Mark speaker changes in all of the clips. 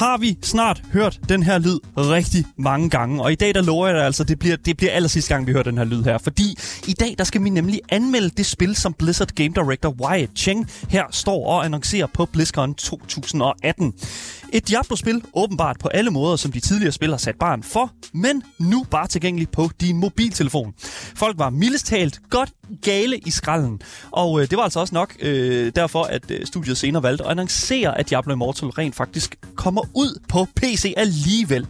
Speaker 1: har vi snart hørt den her lyd rigtig mange gange, og i dag der lover jeg dig altså, det bliver, det bliver aller sidste gang, vi hører den her lyd her. Fordi i dag der skal vi nemlig anmelde det spil, som Blizzard Game Director Wyatt Cheng her står og annoncerer på BlizzCon 2018. Et Diablo-spil, åbenbart på alle måder, som de tidligere spil har sat barn for, men nu bare tilgængelig på din mobiltelefon. Folk var mildest talt godt gale i skralden, og øh, det var altså også nok øh, derfor, at øh, studiet senere valgte at annoncere, at Diablo Immortal rent faktisk kommer ud på PC alligevel.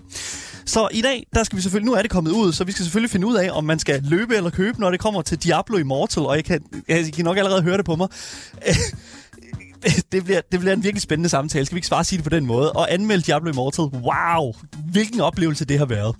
Speaker 1: Så i dag, der skal vi selvfølgelig, nu er det kommet ud, så vi skal selvfølgelig finde ud af, om man skal løbe eller købe, når det kommer til Diablo Immortal, og jeg kan, jeg kan nok allerede høre det på mig. det bliver, det bliver en virkelig spændende samtale. Skal vi ikke bare sige det på den måde? Og anmelde Diablo Immortal. Wow! Hvilken oplevelse det har været.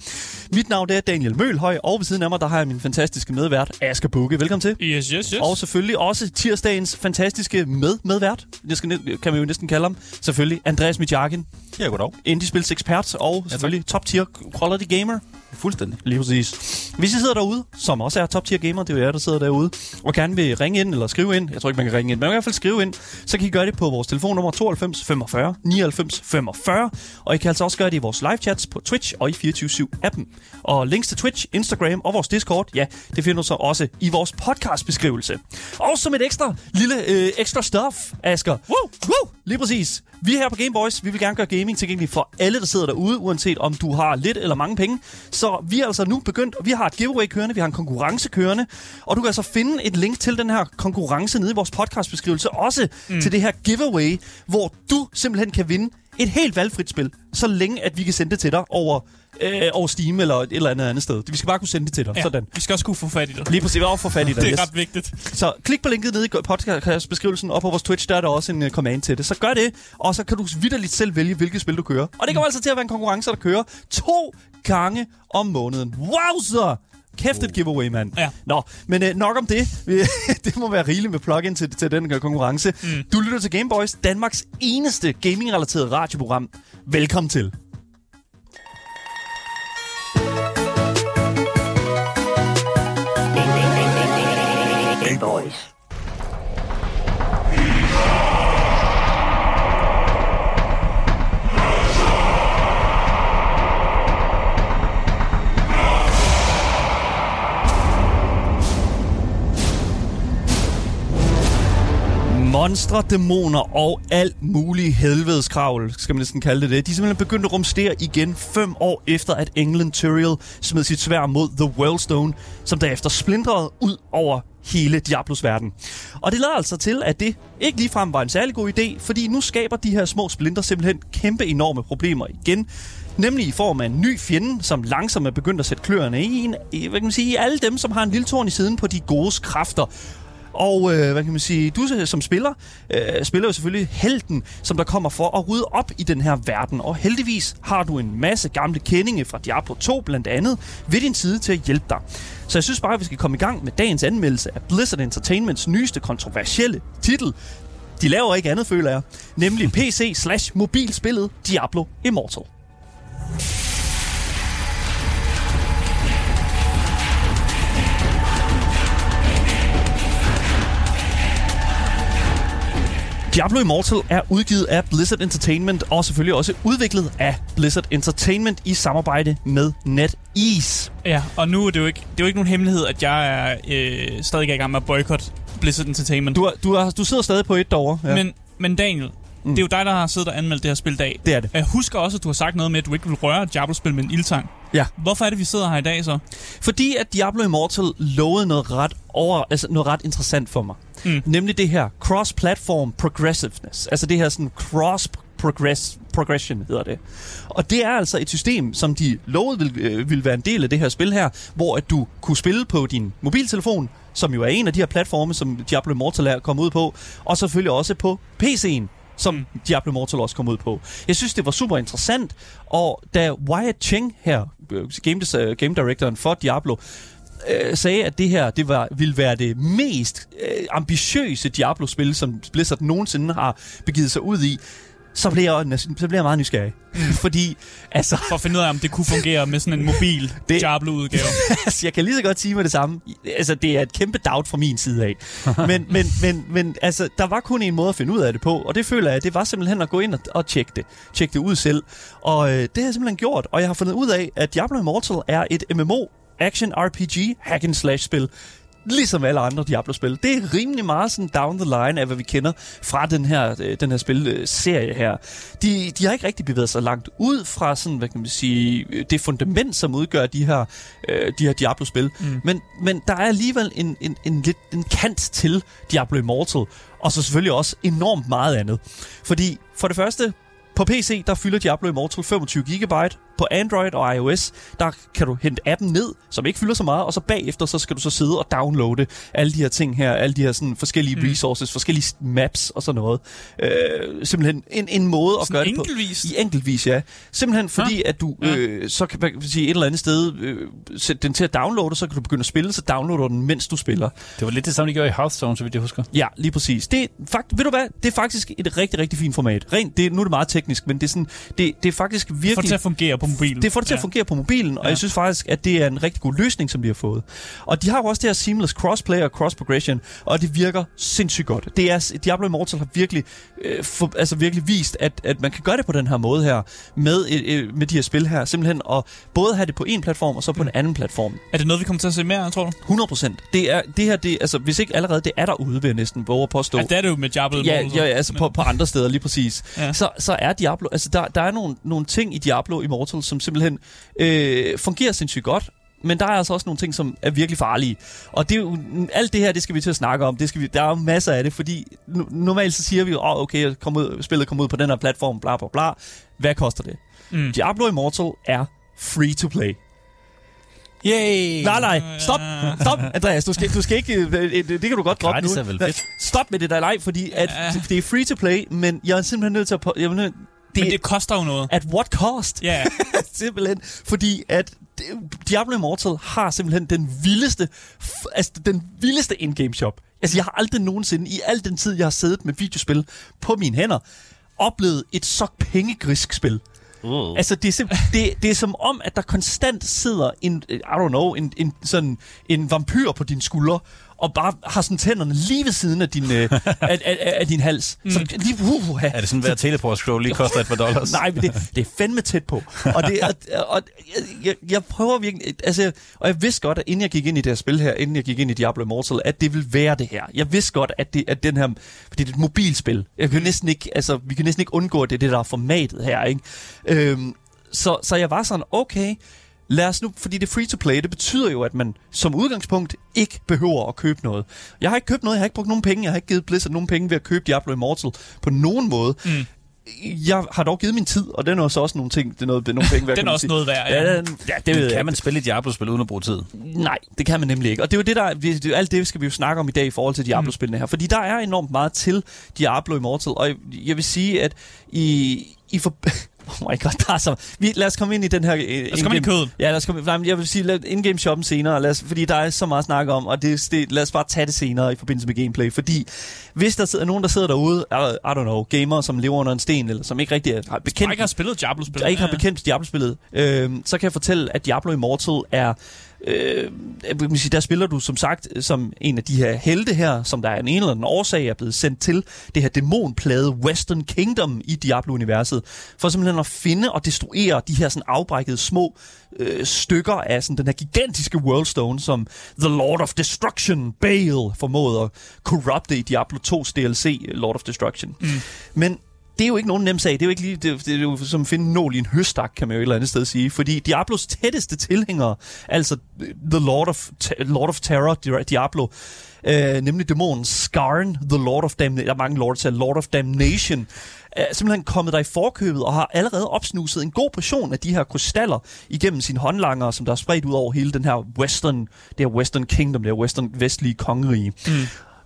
Speaker 1: Mit navn det er Daniel Mølhøj, og ved siden af mig, der har jeg min fantastiske medvært, Asger Bukke. Velkommen til.
Speaker 2: Yes, yes, yes.
Speaker 1: Og selvfølgelig også tirsdagens fantastiske med-medvært. Det skal, kan man jo næsten kalde ham. Selvfølgelig Andreas Mitjakin,
Speaker 3: Ja, goddag.
Speaker 1: Indiespils ekspert, og selvfølgelig top tier quality gamer.
Speaker 3: Fuldstændig.
Speaker 1: Lige præcis. Hvis I sidder derude, som også er top tier gamer, det er jo jer, der sidder derude, og gerne vil ringe ind eller skrive ind, jeg tror ikke, man kan ringe ind, men i hvert fald skrive ind, så kan I gøre det på vores telefonnummer 92 45 99 45, og I kan altså også gøre det i vores live chats på Twitch og i 24-7-appen. Og links til Twitch, Instagram og vores Discord, ja, det finder du så også i vores podcastbeskrivelse. Og som et ekstra lille øh, ekstra stuff, Asger. Woo! Woo! Lige præcis. Vi er her på Game Boys. Vi vil gerne gøre gaming tilgængelig for alle, der sidder derude, uanset om du har lidt eller mange penge. Så vi er altså nu begyndt, og vi har et giveaway kørende, vi har en konkurrence kørende, og du kan altså finde et link til den her konkurrence nede i vores podcastbeskrivelse, også mm. til det her giveaway, hvor du simpelthen kan vinde et helt valgfrit spil, så længe at vi kan sende det til dig over, øh, over Steam eller et eller andet andet sted. Vi skal bare kunne sende det til dig.
Speaker 2: ja,
Speaker 1: Sådan.
Speaker 2: vi skal også kunne få fat i det.
Speaker 1: Lige præcis, og få fat i dig.
Speaker 2: Det er
Speaker 1: yes.
Speaker 2: ret vigtigt.
Speaker 1: Så klik på linket nede i podcastbeskrivelsen, og på vores Twitch, der er der også en uh, command til det. Så gør det, og så kan du vidderligt selv vælge, hvilket spil du kører. Og det kommer altså til at være en konkurrence, der kører to gange om måneden. Wow, så! Kæft et giveaway, mand.
Speaker 2: Ja.
Speaker 1: Nå, men øh, nok om det. det må være rigeligt med plug-in til, til den her konkurrence. Mm. Du lytter til Gameboys, Danmarks eneste gaming-relateret radioprogram. Velkommen til.
Speaker 4: Boys.
Speaker 1: Monstre, dæmoner og alt muligt helvedeskravl, skal man næsten kalde det det. De er simpelthen begyndt at rumstere igen fem år efter, at England Tyrael smed sit svær mod The Wellstone, som derefter splindrede ud over hele Diablos verden. Og det lader altså til, at det ikke ligefrem var en særlig god idé, fordi nu skaber de her små splinter simpelthen kæmpe enorme problemer igen. Nemlig i form af en ny fjende, som langsomt er begyndt at sætte kløerne i, en, i, hvad kan man sige, i alle dem, som har en lille torn i siden på de gode kræfter. Og øh, hvad kan man sige, du som spiller, øh, spiller jo selvfølgelig helten, som der kommer for at rydde op i den her verden. Og heldigvis har du en masse gamle kendinge fra Diablo 2 blandt andet ved din side til at hjælpe dig. Så jeg synes bare, at vi skal komme i gang med dagens anmeldelse af Blizzard Entertainments nyeste kontroversielle titel. De laver ikke andet, føler jeg. Nemlig PC slash mobilspillet Diablo Immortal. Diablo Immortal er udgivet af Blizzard Entertainment og selvfølgelig også udviklet af Blizzard Entertainment i samarbejde med NetEase.
Speaker 2: Ja, og nu er det jo ikke, det er jo ikke nogen hemmelighed, at jeg er øh, stadig i gang med at boykotte Blizzard Entertainment.
Speaker 1: Du, er, du, er, du sidder stadig på et derovre. Ja.
Speaker 2: Men, men Daniel, mm. det er jo dig, der har siddet og anmeldt det her spil i dag.
Speaker 1: Det er det.
Speaker 2: Jeg husker også, at du har sagt noget med, at du ikke vil røre et Diablo-spil med en ildtang.
Speaker 1: Ja.
Speaker 2: Hvorfor er det, vi sidder her i dag så?
Speaker 1: Fordi at Diablo Immortal lovede noget ret, over, altså noget ret interessant for mig.
Speaker 2: Mm.
Speaker 1: Nemlig det her cross-platform progressiveness. Altså det her sådan cross progress, progression hedder det. Og det er altså et system, som de lovede vil, øh, vil være en del af det her spil her, hvor at du kunne spille på din mobiltelefon, som jo er en af de her platforme, som Diablo Immortal er kommet ud på, og selvfølgelig også på PC'en som. Diablo Immortal også kom ud på. Jeg synes, det var super interessant, og da Wyatt Cheng her, øh, game, uh, game directoren for Diablo, øh, sagde, at det her det var, ville være det mest øh, ambitiøse Diablo-spil, som Blizzard nogensinde har begivet sig ud i, så bliver jeg, så bliver jeg meget nysgerrig. Mm. Fordi, altså,
Speaker 2: For at finde ud af, om det kunne fungere med sådan en mobil
Speaker 1: Det-
Speaker 2: Diablo-udgave.
Speaker 1: altså, jeg kan lige så godt sige med det samme. Altså, det er et kæmpe doubt fra min side af. Men, men, men, men altså, der var kun en måde at finde ud af det på, og det føler jeg, det var simpelthen at gå ind og, og tjekke det. Tjekke det ud selv. Og øh, det har jeg simpelthen gjort, og jeg har fundet ud af, at Diablo Immortal er et MMO, action RPG, hack and slash spil. Ligesom alle andre Diablo-spil. Det er rimelig meget sådan down the line af, hvad vi kender fra den her, øh, den her spilserie her. De, de har ikke rigtig bevæget sig langt ud fra sådan, hvad kan man sige, øh, det fundament, som udgør de her, øh, de her Diablo-spil. Mm. Men, men der er alligevel en, en, en, lidt, en kant til Diablo Immortal. Og så selvfølgelig også enormt meget andet. Fordi for det første, på PC, der fylder Diablo Immortal 25 GB. På Android og iOS, der kan du hente appen ned, som ikke fylder så meget, og så bagefter, så skal du så sidde og downloade alle de her ting her, alle de her sådan forskellige mm. resources, forskellige maps og sådan noget. Øh, simpelthen en, en måde at
Speaker 2: Sådan
Speaker 1: gøre det på.
Speaker 2: enkeltvis?
Speaker 1: I enkeltvis, ja. Simpelthen fordi, at du
Speaker 2: Ja.
Speaker 1: øh, så kan hvad kan man sige, et eller andet sted øh, sætte den til at downloade, så kan du begynde at spille, så downloader den, mens du spiller.
Speaker 3: Det var lidt det samme, de gjorde i Hearthstone, så vidt jeg husker.
Speaker 1: Ja, lige præcis. Det fakt, ved du hvad? Det er faktisk et rigtig, rigtig fint format. Rent, det, nu er det meget teknisk, men det er, sådan, det, det er faktisk
Speaker 2: Få det
Speaker 1: virkelig...
Speaker 2: til at fungere på mobilen.
Speaker 1: Det får det til at
Speaker 2: Ja.
Speaker 1: fungere på mobilen, og
Speaker 2: Ja.
Speaker 1: jeg synes faktisk, at det er en rigtig god løsning, som de har fået. Og de har jo også det her seamless crossplay og cross progression, og det virker sindssygt godt. Det er, Diablo Immortal har virkelig, øh, for, altså virkelig vist, at, at man kan gøre det på den her måde her, med, øh, med de her spil her. Simpelthen at både have det på en platform, og så på en anden platform.
Speaker 2: Er det noget, vi kommer til at se mere, tror du?
Speaker 1: 100 procent. Det er, det her, det, altså, hvis ikke allerede det er derude, vil jeg næsten våge at påstå.
Speaker 2: Altså, det er det jo med Diablo
Speaker 1: Ja,
Speaker 2: Immortal.
Speaker 1: ja, altså på, på andre steder lige præcis.
Speaker 2: Ja.
Speaker 1: Ja. Så, så er Diablo, altså der, der er nogle, nogle ting i Diablo Immortal, som simpelthen øh, fungerer sindssygt godt. Men der er altså også nogle ting, som er virkelig farlige. Og det er jo, alt det her, det skal vi til at snakke om. Det skal vi, der er jo masser af det, fordi no, normalt så siger vi, åh, oh, okay, kom ud, spillet kommer ud på den her platform, bla bla bla. Hvad koster det?
Speaker 2: Mm.
Speaker 1: Diablo Immortal er free to play.
Speaker 3: Yay!
Speaker 1: Nej, nej, stop, stop, Andreas, du skal, du skal ikke, øh, øh, det kan du godt droppe nu.
Speaker 3: er vel fedt.
Speaker 1: Stop med det der leg, fordi at, det er free to play, men jeg er simpelthen nødt til at... Jeg er nødt, det,
Speaker 2: Men det koster jo noget.
Speaker 1: at what cost?
Speaker 2: Ja,
Speaker 1: simpelthen, fordi at Diablo Immortal har simpelthen den vildeste, altså den vildeste in-game shop. Altså jeg har aldrig nogensinde, i al den tid jeg har siddet med videospil på mine hænder, oplevet et så pengegrisk spil.
Speaker 3: Uh.
Speaker 1: Altså, det er, simp- det, det er som om, at der konstant sidder en, I don't know, en, en, sådan, en vampyr på dine skuldre, og bare har sådan tænderne lige ved siden af din, øh, af, af, af din hals. Mm. Så lige, uh, uh,
Speaker 3: Er det sådan, hver teleport-scroll lige koster et par dollars?
Speaker 1: Nej, men det, det er fandme tæt på. Og, det, og, og jeg, jeg, jeg prøver virkelig... Altså, og jeg vidste godt, at inden jeg gik ind i det her spil her, inden jeg gik ind i Diablo Immortal, at det ville være det her. Jeg vidste godt, at, det, at den her... Fordi det er et mobilspil. Jeg kan næsten ikke, altså, vi kan næsten ikke undgå, at det er det, der er formatet her, ikke? Øhm, så, så jeg var sådan, okay, lad os nu, fordi det er free to play, det betyder jo, at man som udgangspunkt ikke behøver at købe noget. Jeg har ikke købt noget, jeg har ikke brugt nogen penge, jeg har ikke givet Blizzard nogen penge ved at købe Diablo Immortal på nogen måde.
Speaker 2: Mm.
Speaker 1: Jeg har dog givet min tid, og den er også også nogle ting, det er noget, nogle penge værd,
Speaker 2: den er også
Speaker 1: sige.
Speaker 2: noget værd.
Speaker 1: Ja, den, ja, det ved jeg.
Speaker 3: Kan man spille et Diablo-spil uden at bruge tid?
Speaker 1: Nej, det kan man nemlig ikke. Og det er jo det, der, vi- det, er jo alt det skal vi jo snakke om i dag i forhold til Diablo-spillene her. Fordi der er enormt meget til Diablo Immortal, og jeg, jeg vil sige, at i, i for... Oh my god, der er så... Vi, lad os komme ind i den her... øh,
Speaker 2: Lad os komme ind i kødet.
Speaker 1: Ja, lad os komme, nej, men jeg vil sige, lad in-game shoppen senere, lad os, fordi der er så meget at snakke om, og det, det, lad os bare tage det senere i forbindelse med gameplay, fordi hvis der sidder nogen, der sidder derude, I, I don't know, gamer, som lever under en sten, eller som ikke rigtig er- har
Speaker 2: Jeg
Speaker 1: bekendt
Speaker 2: ikke har spillet Diablo-spil.
Speaker 1: der ikke har bekendt Diablo-spillet, øh, så kan jeg fortælle, at Diablo Immortal er... Øh, der spiller du som sagt som en af de her helte her, som der er en eller anden årsag er blevet sendt til det her dæmonplade Western Kingdom i Diablo-universet, for simpelthen at finde og destruere de her sådan afbrækkede små øh, stykker af sådan den her gigantiske Worldstone, som The Lord of Destruction, Bale, formåede at corrupte i Diablo 2's DLC, Lord of Destruction. Mm. Men det er jo ikke nogen nem sag. Det er jo ikke lige, det, det er jo som at finde nål i en høstak, kan man jo et eller andet sted sige. Fordi Diablos tætteste tilhængere, altså øh, The Lord of, Lord of Terror, Diablo, øh, nemlig dæmonen Skarn, The Lord of Damnation, der er mange lords her, Lord of Damnation, er simpelthen kommet der i forkøbet og har allerede opsnuset en god portion af de her krystaller igennem sine håndlanger, som der er spredt ud over hele den her western, det her western kingdom, det her western vestlige kongerige. Mm.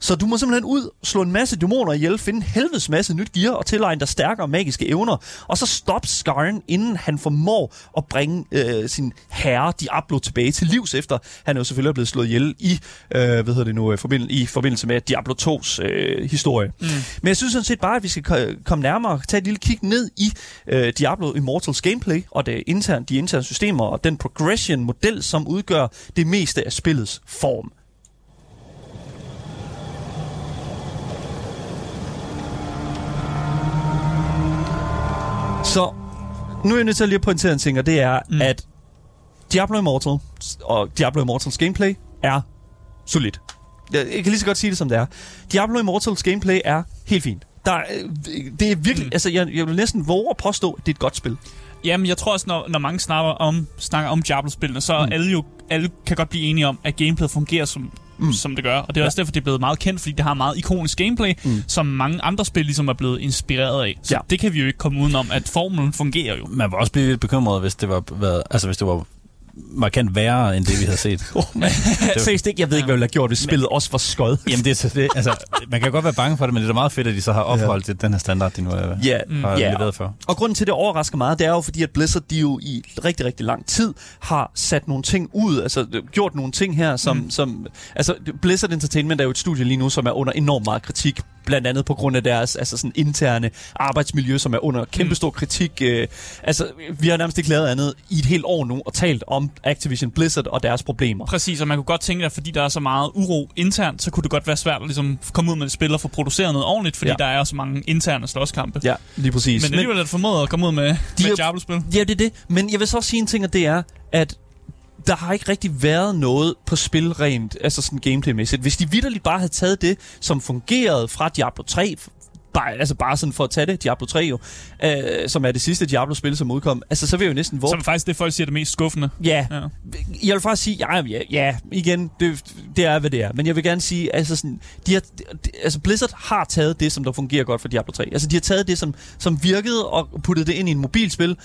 Speaker 1: Så du må simpelthen ud, slå en masse dæmoner ihjel, finde en helvedes masse nyt gear og tilegne dig stærkere magiske evner. Og så stop Skarn, inden han formår at bringe øh, sin herre Diablo tilbage til livs, efter han jo selvfølgelig er blevet slået ihjel i, øh, hvad hedder det nu, øh, forbind- i forbindelse med Diablo 2's øh, historie. Mm. Men jeg synes sådan set bare, at vi skal ko- komme nærmere, tage et lille kig ned i øh, Diablo Immortals gameplay, og det interne, de interne systemer, og den progression-model, som udgør det meste af spillets form. Så nu er jeg nødt til at lige at pointere en ting, og det er, mm. at Diablo Immortal og Diablo Immortals gameplay er solidt. Jeg jeg kan lige så godt sige det, som det er. Diablo Immortals gameplay er helt fint. Der, er, øh, det er virkelig, mm. altså jeg, jeg vil næsten våge at påstå, at det er et godt spil.
Speaker 2: Jamen, jeg tror også, når, når mange snakker om, snakker om Diablo-spillene, så mm. alle jo alle kan godt blive enige om, at gameplayet fungerer som, mm. som det gør. Og det er
Speaker 1: Ja.
Speaker 2: også derfor, det er blevet meget kendt, fordi det har meget ikonisk gameplay, mm. som mange andre spil ligesom er blevet inspireret af. Så
Speaker 1: Ja.
Speaker 2: ja. det kan vi jo ikke komme udenom, at formlen fungerer jo.
Speaker 3: Man var også blive lidt bekymret, hvis det var, været, altså hvis det var markant værre, end det, vi havde set.
Speaker 1: Oh, man. Seriøst ikke, jeg ved ikke, hvad ville have gjort, hvis spillet også var skød.
Speaker 3: Jamen, det, er så det, altså, man kan godt være bange for det, men det er meget fedt, at de så har opholdt ja. den her standard, de nu er,
Speaker 1: Ja,
Speaker 3: har
Speaker 1: ja.
Speaker 3: leveret for.
Speaker 1: Og grunden til, at det overrasker meget, det er jo fordi, at Blizzard de jo i rigtig, rigtig lang tid har sat nogle ting ud, altså gjort nogle ting her, som... Mm. som altså, Blizzard Entertainment er jo et studie lige nu, som er under enormt meget kritik, blandt andet på grund af deres altså sådan interne arbejdsmiljø, som er under kæmpestor kritik. Øh, altså, vi har nærmest ikke lavet andet i et helt år nu og talt om Activision Blizzard og deres problemer.
Speaker 2: Præcis, og man kunne godt tænke, at fordi der er så meget uro internt, så kunne det godt være svært at ligesom komme ud med et spil og få produceret noget ordentligt, fordi
Speaker 1: Ja.
Speaker 2: der er så mange interne slåskampe.
Speaker 1: Ja, lige præcis.
Speaker 2: Men alligevel er det formået at komme ud med,
Speaker 1: De
Speaker 2: med
Speaker 1: er-
Speaker 2: Diablo-spil.
Speaker 1: Ja, det er det. Men jeg vil så også sige en ting, og det er, at der har ikke rigtig været noget på spil rent, altså sådan gameplaymæssigt. Hvis de vidderligt bare havde taget det, som fungerede fra Diablo 3, bare, altså bare sådan for at tage det, Diablo 3 jo, øh, som er det sidste Diablo-spil, som udkom, altså så vil jeg jo næsten våge...
Speaker 2: Som faktisk det, folk siger er det mest skuffende.
Speaker 1: Ja,
Speaker 2: Ja.
Speaker 1: jeg vil faktisk sige, ja, ja, ja igen, det, det er, hvad det er. Men jeg vil gerne sige, altså, sådan, de har, de, altså Blizzard har taget det, som der fungerer godt for Diablo 3. Altså de har taget det, som, som virkede, og puttet det ind i en mobilspil,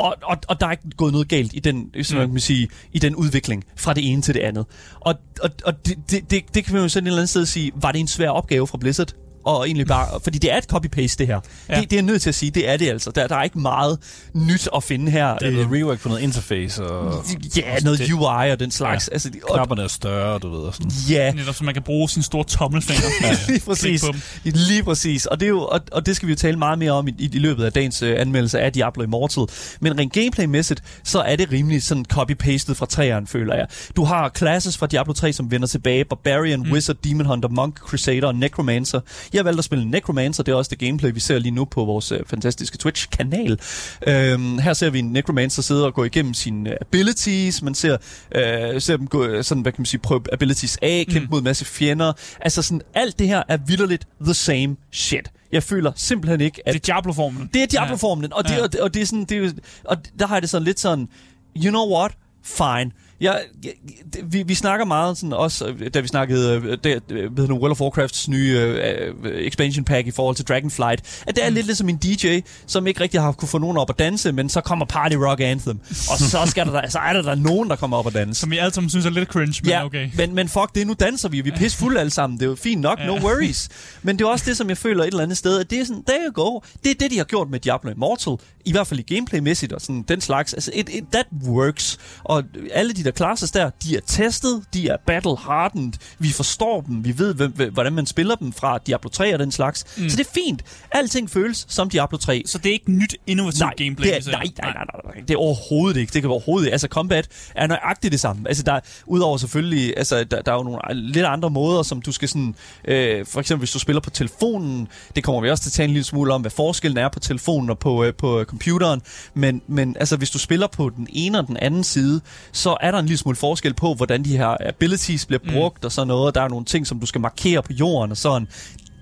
Speaker 1: og, og, og der er ikke gået noget galt i den,
Speaker 2: Mm.
Speaker 1: man kan sige, i den udvikling fra det ene til det andet. Og, og, og det, det, det, det kan man jo sådan et eller andet sted sige, var det en svær opgave fra Blizzard? Og egentlig bare, fordi det er et copy-paste det her. Ja. Det, det er jeg nødt til at sige, det er det altså. Der, der er ikke meget nyt at finde her.
Speaker 3: Der er noget rework på noget interface, og
Speaker 1: Ja, noget
Speaker 3: det-
Speaker 1: UI og den slags. Ja. Altså, og,
Speaker 3: knapperne er større, du ved. Og sådan.
Speaker 1: ja,
Speaker 2: Netop så man kan bruge sin store tommelfinger.
Speaker 1: lige præcis. Lige præcis. Og det, er jo, og, og det skal vi jo tale meget mere om i, i, i løbet af dagens øh, anmeldelse af Diablo Immortal. Men rent gameplaymæssigt, så er det rimelig sådan copy-pastet fra træerne, føler jeg. Du har classes fra Diablo 3, som vender tilbage. Barbarian, mm. Wizard, Demon Hunter, Monk, Crusader og Necromancer. Jeg har valgt at spille Necromancer. Det er også det gameplay, vi ser lige nu på vores øh, fantastiske Twitch-kanal. Øhm, her ser vi en Necromancer sidde og gå igennem sine abilities. Man ser, øh, ser dem gå, sådan, hvad kan man sige, prøve abilities af, kæmpe mm. mod en masse fjender. Altså sådan, alt det her er vidderligt the same shit. Jeg føler simpelthen ikke, at...
Speaker 2: Det er Diablo-formlen.
Speaker 1: Det er Diablo-formlen, og, det,
Speaker 2: Ja.
Speaker 1: og, det, og det er sådan, det er, og der har jeg det sådan lidt sådan, you know what, fine. Det- vi, vi snakker meget sådan også, øh, da vi snakkede øh, det, øh, ved nu, World of Warcrafts nye øh, expansion pack i forhold til Dragonflight, at det er mm. lidt ligesom en DJ, som ikke rigtig har kunne få nogen op at danse, men så kommer Party Rock Anthem, og så, skal der, så er der, der nogen, der kommer op at danse.
Speaker 2: Som vi alle sammen synes er lidt cringe, men
Speaker 1: Ja,
Speaker 2: okay.
Speaker 1: men, men fuck det, nu danser vi, vi er pisse fulde alle sammen. Det er jo fint nok, no worries. Men det er også det, som jeg føler et eller andet sted, at det er sådan, there you go. Det er det, de har gjort med Diablo Immortal, i hvert fald i gameplaymæssigt og sådan den slags. Altså, it, it, that works. Og alle de der classes der, de er testet, de er battle hardened, vi forstår dem, vi ved, hvem, hvordan man spiller dem fra Diablo 3 og den slags. Mm. Så det er fint. Alting føles som Diablo 3.
Speaker 2: Så det er ikke nyt, innovativt
Speaker 1: Nej,
Speaker 2: gameplay?
Speaker 1: det er,
Speaker 2: ser?
Speaker 1: nej, nej, nej, nej, nej, det er overhovedet ikke. Det kan overhovedet ikke. Altså, combat er nøjagtigt det samme. Altså, der er, udover selvfølgelig, altså, der, der er jo nogle lidt andre måder, som du skal sådan, øh, for eksempel hvis du spiller på telefonen, det kommer vi også til at tale en lille smule om, hvad forskellen er på telefonen og på, øh, på øh, computeren, men, men altså, hvis du spiller på den ene og den anden side, så er der en lille smule forskel på, hvordan de her abilities bliver brugt mm. og sådan noget. Der er nogle ting, som du skal markere på jorden og sådan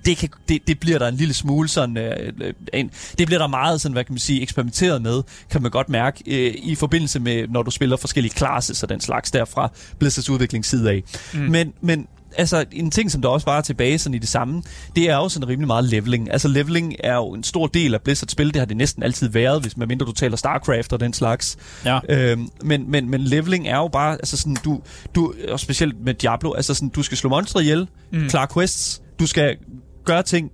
Speaker 1: det, kan, det, det bliver der en lille smule sådan, øh, øh, en, det bliver der meget sådan, hvad kan man sige, eksperimenteret med, kan man godt mærke, øh, i forbindelse med, når du spiller forskellige classes og den slags derfra, Blizzards udviklingsside af. Mm. Men, men altså, en ting, som der også var tilbage sådan i det samme, det er jo sådan rimelig meget leveling. Altså, leveling er jo en stor del af Blizzards spil. Det har det næsten altid været, hvis man mindre du taler StarCraft og den slags.
Speaker 3: Ja.
Speaker 1: Øhm, men, men, men leveling er jo bare, altså sådan, du, du, og specielt med Diablo, altså sådan, du skal slå monstre ihjel, mm. klare quests, du skal gøre ting,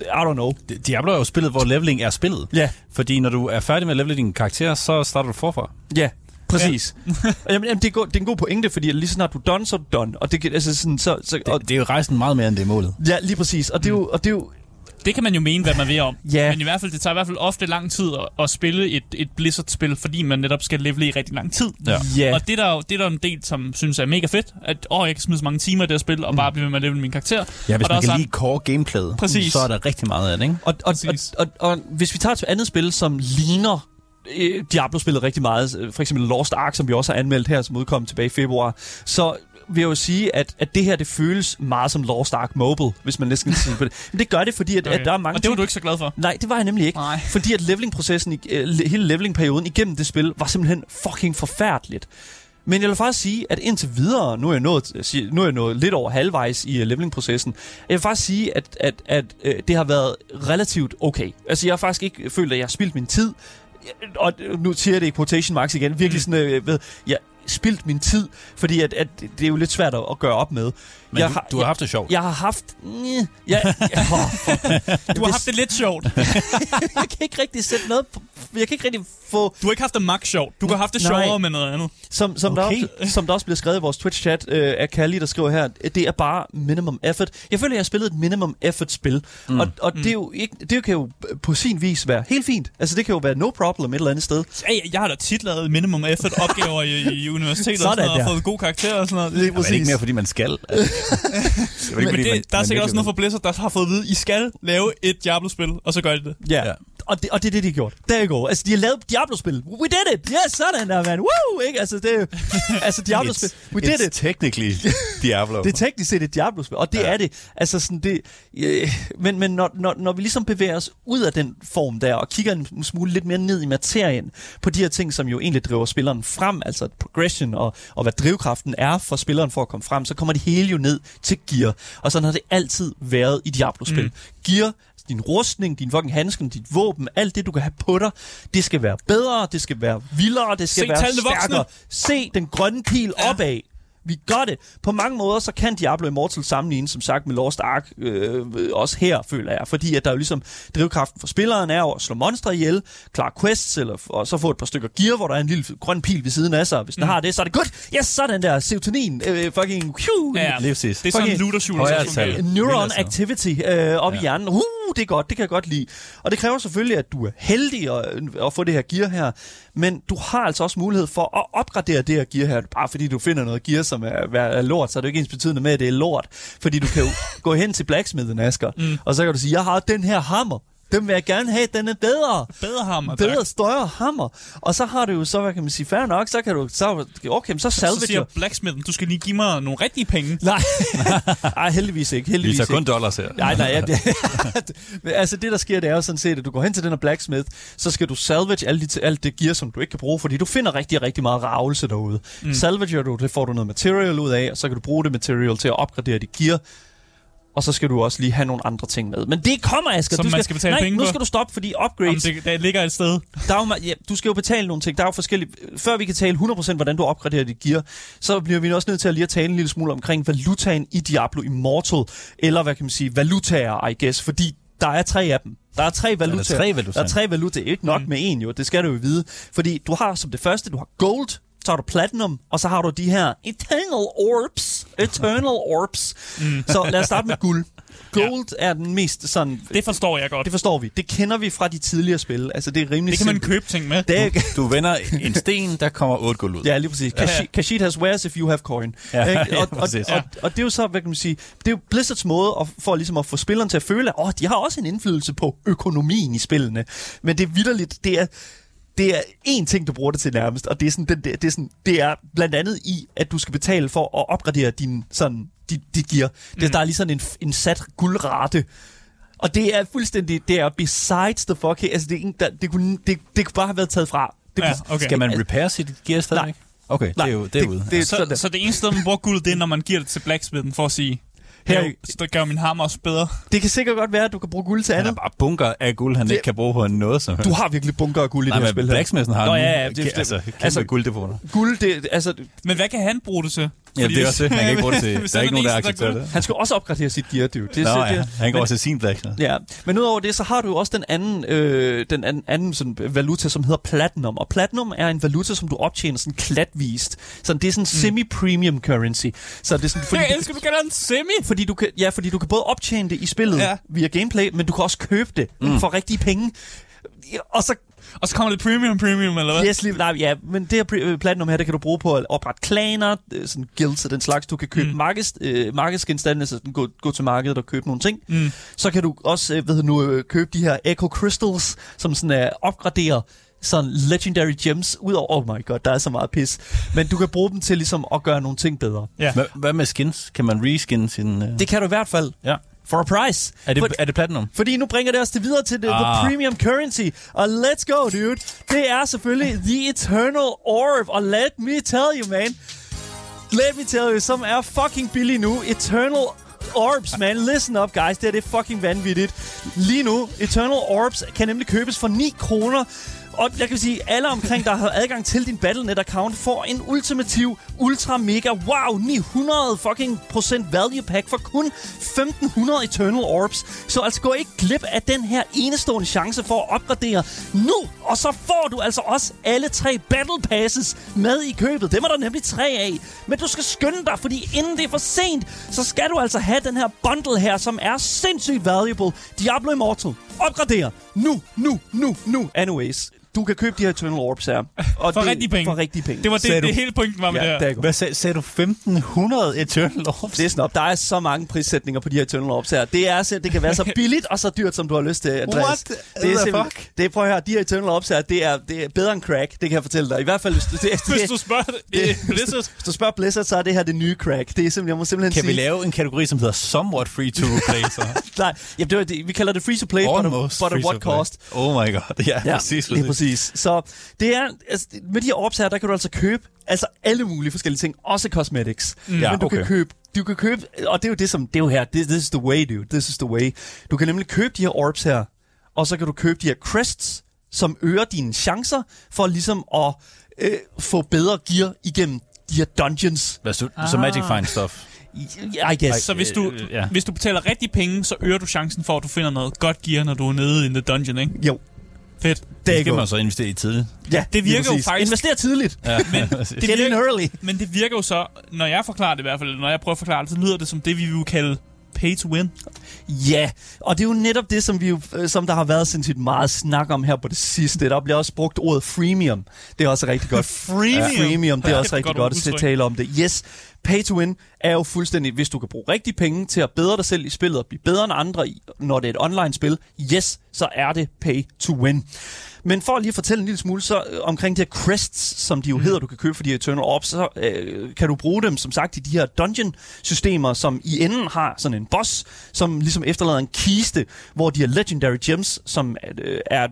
Speaker 1: I don't know.
Speaker 3: Diablo er jo spillet, hvor leveling er spillet.
Speaker 1: Ja.
Speaker 3: Fordi når du er færdig med at levele din karakter, så starter du forfra.
Speaker 1: Ja, præcis. jamen, jamen, det, er go- det er en god pointe, fordi lige så snart du er done, så er du done. Og det, altså sådan, så, så, og,
Speaker 3: Det, det er jo rejsen meget mere, end det er målet.
Speaker 1: ja, lige præcis. Og det er jo, og det er jo
Speaker 2: Det kan man jo mene, hvad man vil om.
Speaker 1: Ja.
Speaker 2: Men i hvert fald, det tager i hvert fald ofte lang tid at, at spille et, et Blizzard-spil, fordi man netop skal levele i rigtig lang tid.
Speaker 3: Ja.
Speaker 1: Ja.
Speaker 2: Og det er, der, jo- det er der en del, som synes er mega fedt, at åh, jeg kan smide så mange timer i det her spil, og bare blive ved med at levele min karakter.
Speaker 3: Ja, hvis
Speaker 2: og
Speaker 3: man kan lide core gameplayet,
Speaker 2: Præcis.
Speaker 3: så er der rigtig meget af det, ikke?
Speaker 1: Og, og, og, og, og, og hvis vi tager et andet spil, som ligner øh, Diablo-spillet rigtig meget, øh, for eksempel Lost Ark, som vi også har anmeldt her, som udkom tilbage i februar, så vil jeg jo sige, at, at det her, det føles meget som Lost Ark Mobile, hvis man næsten kan sige på det. Men det gør det, fordi at, okay. at der er mange
Speaker 2: og det var du ikke så glad for.
Speaker 1: Nej, det var jeg nemlig ikke.
Speaker 2: Nej.
Speaker 1: Fordi at levelingprocessen, øh, le- hele levelingperioden igennem det spil, var simpelthen fucking forfærdeligt. Men jeg vil faktisk sige, at indtil videre, nu er jeg nået, nu er jeg nået lidt over halvvejs i levelingprocessen, jeg vil faktisk sige, at, at, at uh, det har været relativt okay. Altså, jeg har faktisk ikke følt, at jeg har spildt min tid. Og nu siger jeg det i quotation marks igen. Virkelig sådan, øh, ved, jeg spildt min tid, fordi at, at det er jo lidt svært at, at gøre op med.
Speaker 3: Men
Speaker 1: jeg
Speaker 3: du, du har haft det sjovt.
Speaker 1: Jeg har haft... Mm, jeg, jeg, oh,
Speaker 2: Du har haft det lidt sjovt.
Speaker 1: jeg kan ikke rigtig sætte noget på, Jeg kan ikke rigtig få...
Speaker 2: Du har ikke haft det max sjovt. Du har haft det
Speaker 1: Nej.
Speaker 2: sjovere med noget andet.
Speaker 1: Som, som,
Speaker 3: Okay.
Speaker 1: der, også, som der også bliver skrevet i vores Twitch-chat øh, af Kalli, der skriver her, det er bare minimum effort. Jeg føler, jeg har spillet et minimum effort-spil. Mm. Og, og det, er jo ikke, det kan jo på sin vis være helt fint. Altså, det kan jo være no problem et eller andet sted.
Speaker 2: Ja, jeg har da tit lavet minimum effort opgaver i, i universitetet og,
Speaker 1: Sådan
Speaker 2: sådan noget, og fået gode karakterer og sådan noget.
Speaker 1: Lige
Speaker 3: det er ikke mere, fordi man skal. Altså, ikke,
Speaker 2: Men det,
Speaker 3: man-
Speaker 2: der er sikkert også noget fra Blizzard, der har fået at vide, I skal lave et Diablo-spil, og så gør de det.
Speaker 1: Ja.
Speaker 3: Ja.
Speaker 1: Og, det, og det er det, de har gjort. Der går. Altså, de har lavet Diablo-spil. We did it! Yes, sådan der, man. Woo! Ikke? Altså, det er. Altså, Diablo-spil. We did
Speaker 3: it's
Speaker 1: it.
Speaker 3: technically Diablo.
Speaker 1: Det er teknisk set et Diablo-spil, og det ja.
Speaker 3: Ja.
Speaker 1: er det. Altså sådan det, øh, men men når, når, når vi ligesom bevæger os ud af den form der, og kigger en smule lidt mere ned i materien, på de her ting, som jo egentlig driver spilleren frem, altså progression, og, og hvad drivkraften er for spilleren for at komme frem, så kommer det hele jo ned til gear. Og sådan har det altid været i Diablo-spil. Mm. Gear, din rustning, din fucking handsken, dit våben, alt det, du kan have på dig, det skal være bedre, det skal være vildere, det skal
Speaker 2: Se
Speaker 1: være
Speaker 2: tallene voksne.
Speaker 1: stærkere. Se den grønne pil ja. opad. Vi gør det. På mange måder, så kan Diablo Immortal sammenlignes, som sagt, med Lost Ark, øh, også her, føler jeg. Fordi at der er jo ligesom, drivkraften for spilleren er at slå monstre ihjel, klare quests, eller, og så få et par stykker gear, hvor der er en lille grøn pil ved siden af sig. Hvis den har det, så er det godt. Yes, så er den der serotonin. Øh, fucking, phew,
Speaker 2: Ja,
Speaker 3: præcis.
Speaker 2: Det er sådan en looter shooter.
Speaker 1: Neuron activity øh, op ja. i hjernen. Uh, det er godt, det kan jeg godt lide. Og det kræver selvfølgelig, at du er heldig at, at få det her gear her. Men du har altså også mulighed for at opgradere det her gear her. Bare fordi du finder noget gear, som er, er lort, så er det jo ikke ens betydende med, at det er lort. Fordi du kan jo gå hen til blacksmithen, Asger, mm. og så kan du sige, jeg har den her hammer. Den vil jeg gerne have, den er bedre.
Speaker 2: Bedre hammer, tak.
Speaker 1: Bedre, større hammer. Og så har du jo så, hvad kan man sige, fair nok, så kan du, så, okay, så
Speaker 2: Så
Speaker 1: salvage.
Speaker 2: siger blacksmithen, du skal lige give mig nogle rigtige penge.
Speaker 1: Nej, Ej, heldigvis ikke.
Speaker 3: Vi
Speaker 1: Heldigvis
Speaker 3: tager
Speaker 1: ikke.
Speaker 3: kun dollars her.
Speaker 1: Nej, nej, ja, det, Men altså det der sker, det er jo sådan set, at du går hen til den her blacksmith, så skal du salvage alt, de, alt det gear, som du ikke kan bruge, fordi du finder rigtig, rigtig meget ravelse derude. Mm. Salvager du, det får du noget material ud af, og så kan du bruge det material til at opgradere dit gear, og så skal du også lige have nogle andre ting med. Men det kommer, Asger.
Speaker 2: Som
Speaker 1: du
Speaker 2: man skal betale
Speaker 1: nej,
Speaker 2: penge
Speaker 1: nu skal du stoppe, fordi upgrades...
Speaker 2: det, der ligger et sted.
Speaker 1: Der er jo, ja, du skal jo betale nogle ting. Der er jo forskellige... Før vi kan tale 100% hvordan du opgraderer dit gear, så bliver vi også nødt til at lige at tale en lille smule omkring valutaen i Diablo Immortal. Eller hvad kan man sige, valutaer, I guess. Fordi der er tre af dem. Der er tre valutaer.
Speaker 3: tre valutaer?
Speaker 1: Der er tre valutaer. Ikke nok mm. med en jo, det skal du jo vide. Fordi du har som det første, du har gold, så har du platinum, og så har du de her eternal orbs. Eternal orbs. Mm. Så lad os starte med guld. Gold ja. er den mest sådan...
Speaker 2: Det forstår jeg godt.
Speaker 1: Det forstår vi. Det kender vi fra de tidligere spil. Altså, det er rimelig
Speaker 2: Det kan man
Speaker 1: simpelt.
Speaker 2: købe ting med.
Speaker 1: Det er,
Speaker 3: Du vender en sten, der kommer otte guld ud.
Speaker 1: Ja, lige præcis.
Speaker 2: Ja.
Speaker 1: cash it has wares if you have coin.
Speaker 3: Ja, ja,
Speaker 1: og, og, og, og, det er jo så, hvad kan man sige, det er jo Blizzards måde at, for ligesom at få spilleren til at føle, at oh, de har også en indflydelse på økonomien i spillene. Men det er vidderligt, det er, det er én ting, du bruger det til nærmest, og det er, sådan, den, der- det, er sådan, det er blandt andet i, at du skal betale for at opgradere din, sådan, dit, dit gear. Det,
Speaker 2: Mm.
Speaker 1: Der er lige sådan en, en sat guldrate, og det er fuldstændig, det er besides the fuck, altså det, er ikke- der, det, kunne, det, det kunne bare have været taget fra. Det
Speaker 2: Ja,
Speaker 1: kunne,
Speaker 2: okay.
Speaker 3: Skal man repair sit gear stadigvæk? Okay, det er jo det er ude.
Speaker 1: det, det er
Speaker 2: Så, så det eneste sted, man bruger guld, det er, når man giver det til blacksmithen for at sige,
Speaker 1: Her-
Speaker 2: her, så der gør min hammer også bedre.
Speaker 1: det kan sikkert godt være, at du kan bruge guld til
Speaker 3: Han
Speaker 1: andet.
Speaker 3: er bare bunker af guld, han
Speaker 1: Det-
Speaker 3: ikke kan bruge på noget som helst.
Speaker 1: Du har virkelig bunker af guld i
Speaker 3: Nej,
Speaker 1: det her
Speaker 3: men
Speaker 1: spil her.
Speaker 3: Blacksmithen har
Speaker 1: Nå, ja, ja, det er
Speaker 3: altså, kæmpe
Speaker 1: Altså-
Speaker 3: gulddepoter.
Speaker 1: Guld, det, altså,
Speaker 2: Men hvad kan han bruge det til?
Speaker 3: Ja, det er også det. Han kan ikke bruge det til. Der er
Speaker 2: han
Speaker 3: ikke nogen, der accepterer
Speaker 2: guld.
Speaker 3: det.
Speaker 1: han skal også opgradere sit gear, dude. Det,
Speaker 3: Nå, ja. Han går
Speaker 1: men-
Speaker 3: også til sin blacksmith.
Speaker 1: Ja, men udover det, så har du jo også den anden, øh, den anden, anden sådan, valuta, som hedder Platinum. Og Platinum er en valuta, som du optjener sådan klatvist. Så det er sådan semi-premium currency. Så det er sådan, fordi
Speaker 2: Jeg elsker, du kalder den semi.
Speaker 1: Fordi du kan, ja, fordi du kan både optjene det i spillet ja. Via gameplay, men du kan også købe det mm. for rigtige penge. Og så
Speaker 2: Og så kommer lidt premium premium, eller hvad?
Speaker 1: Yes, lige, nej, ja, men det her øh, platinum her, det kan du bruge på at oprette klaner, øh, sådan guilds og den slags. Du kan købe mm. Markeds, øh, markedsgenstande, så gå, gå til markedet og købe nogle ting.
Speaker 2: Mm.
Speaker 1: Så kan du også, øh, ved nu, øh, købe de her Echo Crystals, som sådan er opgraderer sådan legendary gems ud over, oh my god, der er så meget pis. Men du kan bruge dem til ligesom at gøre nogle ting bedre.
Speaker 2: Ja.
Speaker 3: Hvad, hvad med skins? Kan man reskin sin... Uh...
Speaker 1: Det kan du i hvert fald.
Speaker 3: Ja.
Speaker 1: For a price.
Speaker 3: Er det,
Speaker 1: For-
Speaker 3: er det platinum?
Speaker 1: Fordi nu bringer det os til videre til det, ah. the premium currency. Og let's go, dude. Det er selvfølgelig The Eternal Orb. Og let me tell you, man. Let me tell you, som er fucking billig nu. Eternal Orbs, man. Listen up, guys. Det er det fucking vanvittigt. Lige nu, Eternal Orbs kan nemlig købes for 9 kroner. Og jeg kan sige, alle omkring, der har adgang til din Battle.net-account, får en ultimativ, ultra mega, wow, 900 fucking procent value pack for kun 1500 Eternal Orbs. Så altså gå ikke glip af den her enestående chance for at opgradere nu. Og så får du altså også alle tre Battle Passes med i købet. Dem er der nemlig tre af. Men du skal skynde dig, fordi inden det er for sent, så skal du altså have den her bundle her, som er sindssygt valuable. Diablo Immortal. Opgrader. Nu, nu, nu, nu. Anyways. Du kan købe de her Eternal Orbs her. Og
Speaker 2: For
Speaker 1: det,
Speaker 2: rigtige penge.
Speaker 1: For rigtige penge.
Speaker 2: Det var
Speaker 3: Sagde
Speaker 2: det,
Speaker 3: du-
Speaker 2: det hele pointen var med
Speaker 1: ja,
Speaker 2: det
Speaker 1: det
Speaker 2: her.
Speaker 1: er godt.
Speaker 3: Hvad sag, sagde du? 1500 Eternal Orbs?
Speaker 1: Det er op. Der er så mange prissætninger på de her Eternal Orbs her. Det, er, så- det kan være så billigt og så dyrt, som du har lyst til, Andreas.
Speaker 3: What
Speaker 1: Det er
Speaker 3: the
Speaker 1: simpelthen-
Speaker 3: fuck?
Speaker 1: Det er, prøv at høre, de her Eternal Orbs her, det er, det er bedre end crack. Det kan jeg fortælle dig. I hvert fald, hvis du, det, det,
Speaker 2: Hvis du spørger det, Blizzard,
Speaker 1: hvis du spørger Blizzard, så er det her det nye crack. Det er simpelthen, jeg må simpelthen
Speaker 3: Kan vi
Speaker 1: sige...
Speaker 3: lave en kategori, som hedder somewhat free to play? Så?
Speaker 1: Nej, jamen, det, det, vi kalder det free to play, but, at-
Speaker 3: Almost
Speaker 1: but at
Speaker 3: free
Speaker 1: what cost?
Speaker 3: Oh my god. Ja,
Speaker 1: Ja,
Speaker 3: præcis.
Speaker 1: lige præcis. Så det er, altså, med de her orbs her, der kan du altså købe altså alle mulige forskellige ting, også cosmetics. Mm.
Speaker 3: Ja,
Speaker 1: Men du
Speaker 3: okay.
Speaker 1: kan købe du kan købe, og det er jo det som, det er jo her, this, this is the way, dude, this is the way. Du kan nemlig købe de her orbs her, og så kan du købe de her crests, som øger dine chancer for ligesom at øh, få bedre gear igennem de her dungeons.
Speaker 3: Hvad, så, så Magic Find stuff.
Speaker 1: I guess.
Speaker 2: så hvis du,
Speaker 3: Øh, ja.
Speaker 2: hvis du betaler rigtig penge, så øger du chancen for, at du finder noget godt gear, når du er nede i the dungeon, ikke?
Speaker 1: Jo,
Speaker 2: Fedt.
Speaker 1: det
Speaker 3: Det skal man så investere i tidligt.
Speaker 1: Ja,
Speaker 2: Det virker jo faktisk-
Speaker 1: Invester tidligt.
Speaker 3: Ja,
Speaker 2: Men det
Speaker 1: Get in
Speaker 2: virker,
Speaker 1: early.
Speaker 2: men det virker jo så, når jeg forklarer det i hvert fald, når jeg prøver at forklare det, så lyder det som det, vi vil kalde pay to win.
Speaker 1: Ja, og det er jo netop det, som, vi jo, øh, som der har været sindssygt meget snak om her på det sidste. Der bliver også brugt ordet freemium. Det er også rigtig godt.
Speaker 2: Freemium?
Speaker 1: Ja, freemium, det er
Speaker 2: Ja,
Speaker 1: også
Speaker 2: det er et
Speaker 1: rigtig
Speaker 2: godt
Speaker 1: godt at tale om det. Yes, pay to win er jo fuldstændig, hvis du kan bruge rigtig penge til at bedre dig selv i spillet og blive bedre end andre, i, når det er et online-spil, yes, så er det pay to win. Men for lige at fortælle en lille smule så øh, omkring de her crests, som de jo hedder, du kan købe for de her Eternal Orbs, så øh, kan du bruge dem, som sagt, i de her dungeon-systemer, som i enden har sådan en boss, som ligesom efterlader en kiste, hvor de her legendary gems, som øh, er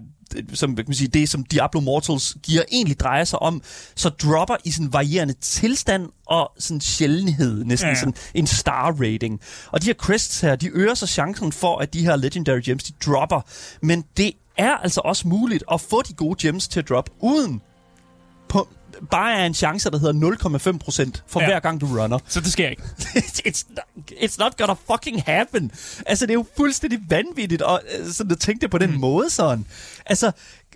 Speaker 1: som kan man sige, det, som Diablo Mortals giver egentlig drejer sig om, så dropper i sådan varierende tilstand og sådan sjældenhed, næsten
Speaker 2: Ja.
Speaker 1: sådan en star rating. Og de her crests her, de øger så chancen for, at de her legendary gems, de dropper. Men det er altså også muligt at få de gode gems til at droppe uden på, bare er en chance, der hedder 0,5% for
Speaker 2: Ja.
Speaker 1: hver gang du runner.
Speaker 2: Så det sker ikke.
Speaker 1: it's, not, it's not gonna fucking happen. Altså, det er jo fuldstændig vanvittigt at, øh, sådan at tænke det på den mm. måde sådan. Altså,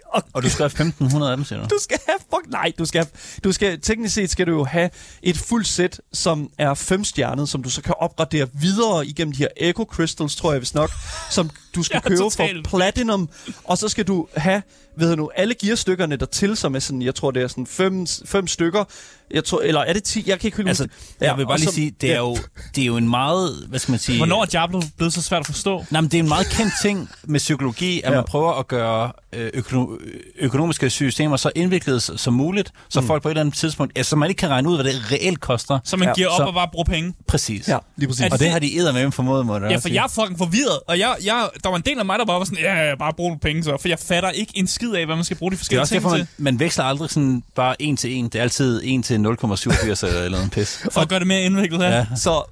Speaker 1: og,
Speaker 3: Og du skrev 1500 af dem, siger du?
Speaker 1: du skal have, fuck, nej, du skal, du skal, teknisk set skal du jo have et fuldt sæt, som er femstjernet, som du så kan opgradere videre igennem de her Echo Crystals, tror jeg vist nok, som du skal
Speaker 2: Ja,
Speaker 1: købe for Platinum, og så skal du have, ved nu, alle gearstykkerne dertil, som er sådan, jeg tror det er sådan fem, fem stykker, jeg tror, eller er det 10? Jeg kan ikke helt
Speaker 3: Altså,
Speaker 1: huske det.
Speaker 3: jeg vil bare lige
Speaker 1: så-
Speaker 3: sige, det er, jo, det er jo en meget, hvad skal man sige...
Speaker 2: Hvornår er Diablo blevet så svært at forstå?
Speaker 3: Nej, men det er en meget kendt ting med psykologi, at
Speaker 1: Ja.
Speaker 3: man prøver at gøre øh, økono- økonomiske systemer så indviklede s- som muligt, så mm. folk på et eller andet tidspunkt, altså man ikke kan regne ud, hvad det reelt koster.
Speaker 2: Så man
Speaker 1: Ja,
Speaker 2: giver op
Speaker 3: så-
Speaker 2: og bare bruger penge?
Speaker 3: Præcis.
Speaker 1: Ja, lige præcis.
Speaker 3: Og det har de eddermame formået, må jeg
Speaker 2: Ja, for
Speaker 3: sige.
Speaker 2: jeg er fucking forvirret, og jeg, jeg der var en del af mig, der bare var sådan, ja, ja, bare brug nogle penge så. For jeg fatter ikke en skid af, hvad man skal bruge de forskellige ting
Speaker 3: derfor,
Speaker 2: til.
Speaker 3: man, man veksler aldrig sådan bare en til en. Det er altid 1 til 0,87 eller noget pis.
Speaker 2: For at gøre det mere indviklet her.
Speaker 3: Ja.
Speaker 1: Så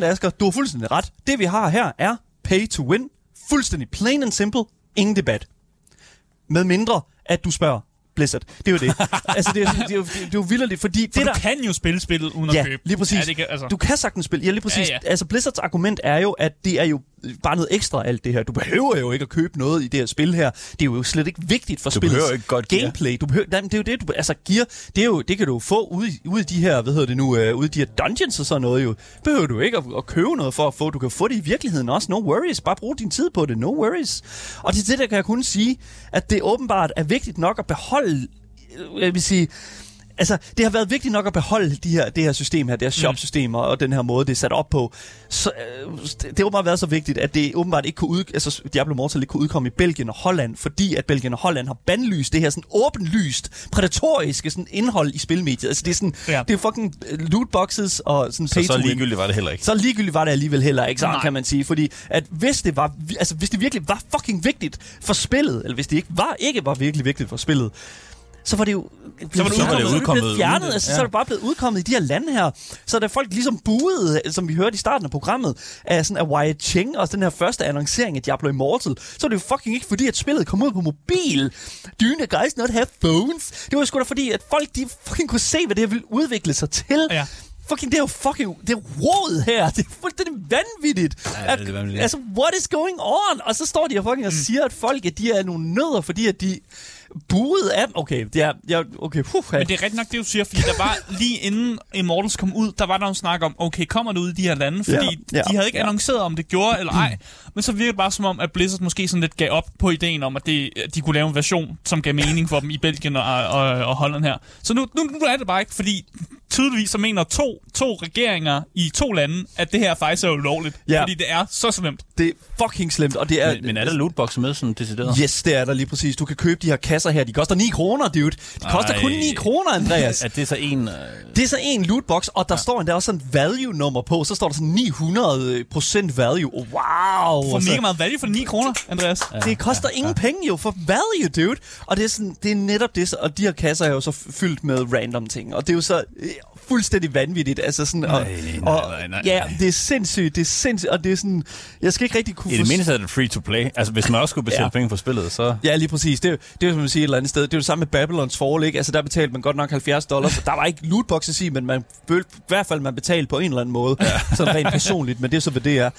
Speaker 1: 100% Asger, du har fuldstændig ret. Det vi har her er pay to win. Fuldstændig plain and simple. Ingen debat. Med mindre, at du spørger Blizzard. Det er jo det. altså, det er, det er, jo, det er jo vildt, fordi
Speaker 2: For
Speaker 1: det der...
Speaker 2: du kan jo spille spillet uden at
Speaker 1: Ja,
Speaker 2: købe.
Speaker 1: lige præcis.
Speaker 2: Ja, det kan, altså.
Speaker 1: Du kan sagtens spille. Ja, lige præcis.
Speaker 2: Ja, ja.
Speaker 1: Altså, Blizzards argument er jo, at det er jo bare noget ekstra alt det her. Du behøver jo ikke at købe noget i det her spil her. Det er jo slet ikke vigtigt for
Speaker 3: Du
Speaker 1: spillets
Speaker 3: behøver ikke godt gear.
Speaker 1: gameplay. Du behøver, nej, det er jo det, du, altså gear, det, er jo, det kan du jo få ude, ude i de her, hvad hedder det nu, uh, ude i de her dungeons og sådan noget jo. Behøver du ikke at, at købe noget for at få. Du kan få det i virkeligheden også. No worries. Bare brug din tid på det. No worries. Og til det der kan jeg kun sige, at det åbenbart er vigtigt nok at beholde, øh, jeg vil sige, Altså, det har været vigtigt nok at beholde de her, det her system her, det her shop-system og, og den her måde, det er sat op på. Så, øh, det, har åbenbart været så vigtigt, at det åbenbart ikke kunne ud, altså, Diablo Immortal ikke kunne udkomme i Belgien og Holland, fordi at Belgien og Holland har bandlyst det her sådan åbenlyst, prædatoriske sådan indhold i spilmediet. Altså, det er sådan,
Speaker 2: Ja.
Speaker 1: det er fucking lootboxes og sådan
Speaker 3: Så,
Speaker 1: pay
Speaker 3: så ligegyldigt var det heller ikke.
Speaker 1: Så ligegyldigt var det alligevel heller ikke, sådan
Speaker 2: Nej.
Speaker 1: kan man sige. Fordi at hvis det, var, altså, hvis det virkelig var fucking vigtigt for spillet, eller hvis det ikke var, ikke var virkelig vigtigt for spillet, så var det jo
Speaker 2: Så var det
Speaker 1: så
Speaker 2: udkommet.
Speaker 1: blevet
Speaker 3: udkommet
Speaker 1: fjernet,
Speaker 3: uden-
Speaker 1: altså,
Speaker 3: ja.
Speaker 1: så er det bare blevet udkommet i de her lande her. Så da folk ligesom buede, som vi hørte i starten af programmet, af, sådan, af Wyatt Cheng, og den her første annoncering af Diablo Immortal, så er det jo fucking ikke fordi, at spillet kom ud på mobil. You guys not have phones? Det var sgu da fordi, at folk de fucking kunne se, hvad det her ville udvikle sig til.
Speaker 2: Ja.
Speaker 1: Fucking, det er jo fucking, det er råd her. Det er fuldstændig vanvittigt.
Speaker 3: Ja, det er vanvittigt.
Speaker 1: Altså, what is going on? Og så står de her fucking og siger, at folk, at de er nogle nødder, fordi at de buede af dem. Okay, det er, ja, okay, puh,
Speaker 2: Men det er rigtigt nok det, du siger, fordi der var lige inden Immortals kom ud, der var der en snak om, okay, kommer det ud i de her lande? Fordi
Speaker 1: Ja, ja,
Speaker 2: de havde ikke
Speaker 1: ja.
Speaker 2: annonceret, om det gjorde eller ej. Men så virkede det bare som om, at Blizzard måske sådan lidt gav op på ideen om, at, det, at de kunne lave en version, som gav mening for dem i Belgien og, og, og Holland her. Så nu, nu, nu er det bare ikke, fordi tydeligvis så mener to, to regeringer i to lande, at det her faktisk er ulovligt.
Speaker 1: Ja.
Speaker 2: Fordi det er så slemt.
Speaker 1: det er fucking slemt, og det er...
Speaker 3: Men, men er der lootbox med sådan decideret?
Speaker 1: Yes, det er der lige præcis. Du kan købe de her kasser her. De koster 9 kroner, dude. De koster
Speaker 3: Ej.
Speaker 1: kun 9 kroner, Andreas.
Speaker 3: Er det så en... Øh,
Speaker 1: Det er så en lootbox, og der ja. står endda også sådan value-nummer på. Så står der sådan 900 procent value. Wow!
Speaker 2: For
Speaker 1: Og så-
Speaker 2: mega meget value for 9 kroner, Andreas. Ja.
Speaker 1: Det koster ja, ingen penge jo for value, dude. Og det er, sådan, det er netop det, så- og de her kasser er jo så fyldt med random ting. Og det er jo så fuldstændig vanvittigt. Altså sådan, og,
Speaker 3: Nej, nej,
Speaker 1: og,
Speaker 3: nej, nej,
Speaker 1: Ja,
Speaker 3: nej.
Speaker 1: det er sindssygt, det er sindssygt, og det er sådan, jeg skal ikke rigtig kunne
Speaker 3: I det mindste er det free to play. Altså, hvis man også skulle betale
Speaker 1: Ja.
Speaker 3: ja. penge for spillet, så...
Speaker 1: Ja, lige præcis. Det er, jo- det er jo, som man siger et eller andet sted. Det er jo det samme med Babylons Fall, ikke? Altså, der betalte man godt nok 70 dollars. Der var ikke lootboxes i, men man følte i hvert fald, man betalte på en eller anden måde. Ja. Sådan rent personligt, men det er så, hvad det er.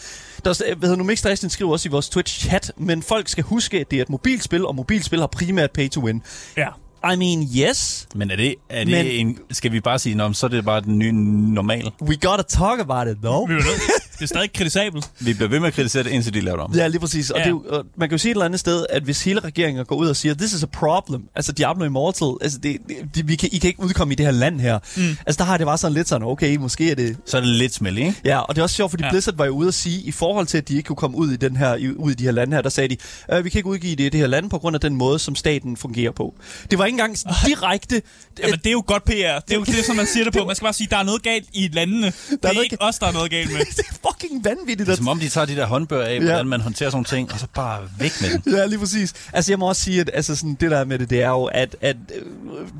Speaker 1: Der er, hvad hedder nu, Mix Dresden skriver også i vores Twitch-chat, men folk skal huske, at det er et mobilspil, og mobilspil har primært pay to win.
Speaker 2: ja.
Speaker 1: I mean, yes,
Speaker 3: Men er det, er det
Speaker 1: Men-
Speaker 3: en... Skal vi bare sige, Nå, så er det bare den nye normal?
Speaker 1: we gotta talk about it, though.
Speaker 2: Vi er jo nødt- Det er stadig kritisabelt.
Speaker 3: Vi bliver ved med at kritisere det, indtil de laver det om.
Speaker 1: Ja, lige præcis. Og
Speaker 2: Ja.
Speaker 1: det er jo, og man kan jo sige et eller andet sted, at hvis hele regeringen går ud og siger, this is a problem, altså Diablo Immortal, altså det, det, det, vi kan, I kan ikke udkomme i det her land her. Mm. Altså der har det bare sådan lidt sådan, okay, måske er det...
Speaker 3: Så er det lidt smæld, ikke?
Speaker 1: Ja, og det er også sjovt, fordi
Speaker 2: Ja.
Speaker 1: ja. Blizzard var jo ude at sige, i forhold til, at de ikke kunne komme ud i, den her, i, ud i de her lande her, der sagde de, øh, vi kan ikke udgive det i det her land på grund af den måde, som staten fungerer på. Det var ikke engang sådan direkte...
Speaker 2: Jamen, det er jo godt PR. Det er jo det, som man siger det på. Man skal bare sige, der er noget galt i landene. Det er
Speaker 1: noget
Speaker 2: ikke os, der er noget galt med.
Speaker 1: det er fucking vanvittigt.
Speaker 3: Det er som om, de tager de der håndbøger af,
Speaker 1: Ja.
Speaker 3: hvordan man håndterer sådan ting, og så bare væk med dem.
Speaker 1: Ja, lige præcis. Altså, jeg må også sige, at altså, sådan, det der med det, det er jo, at, at øh,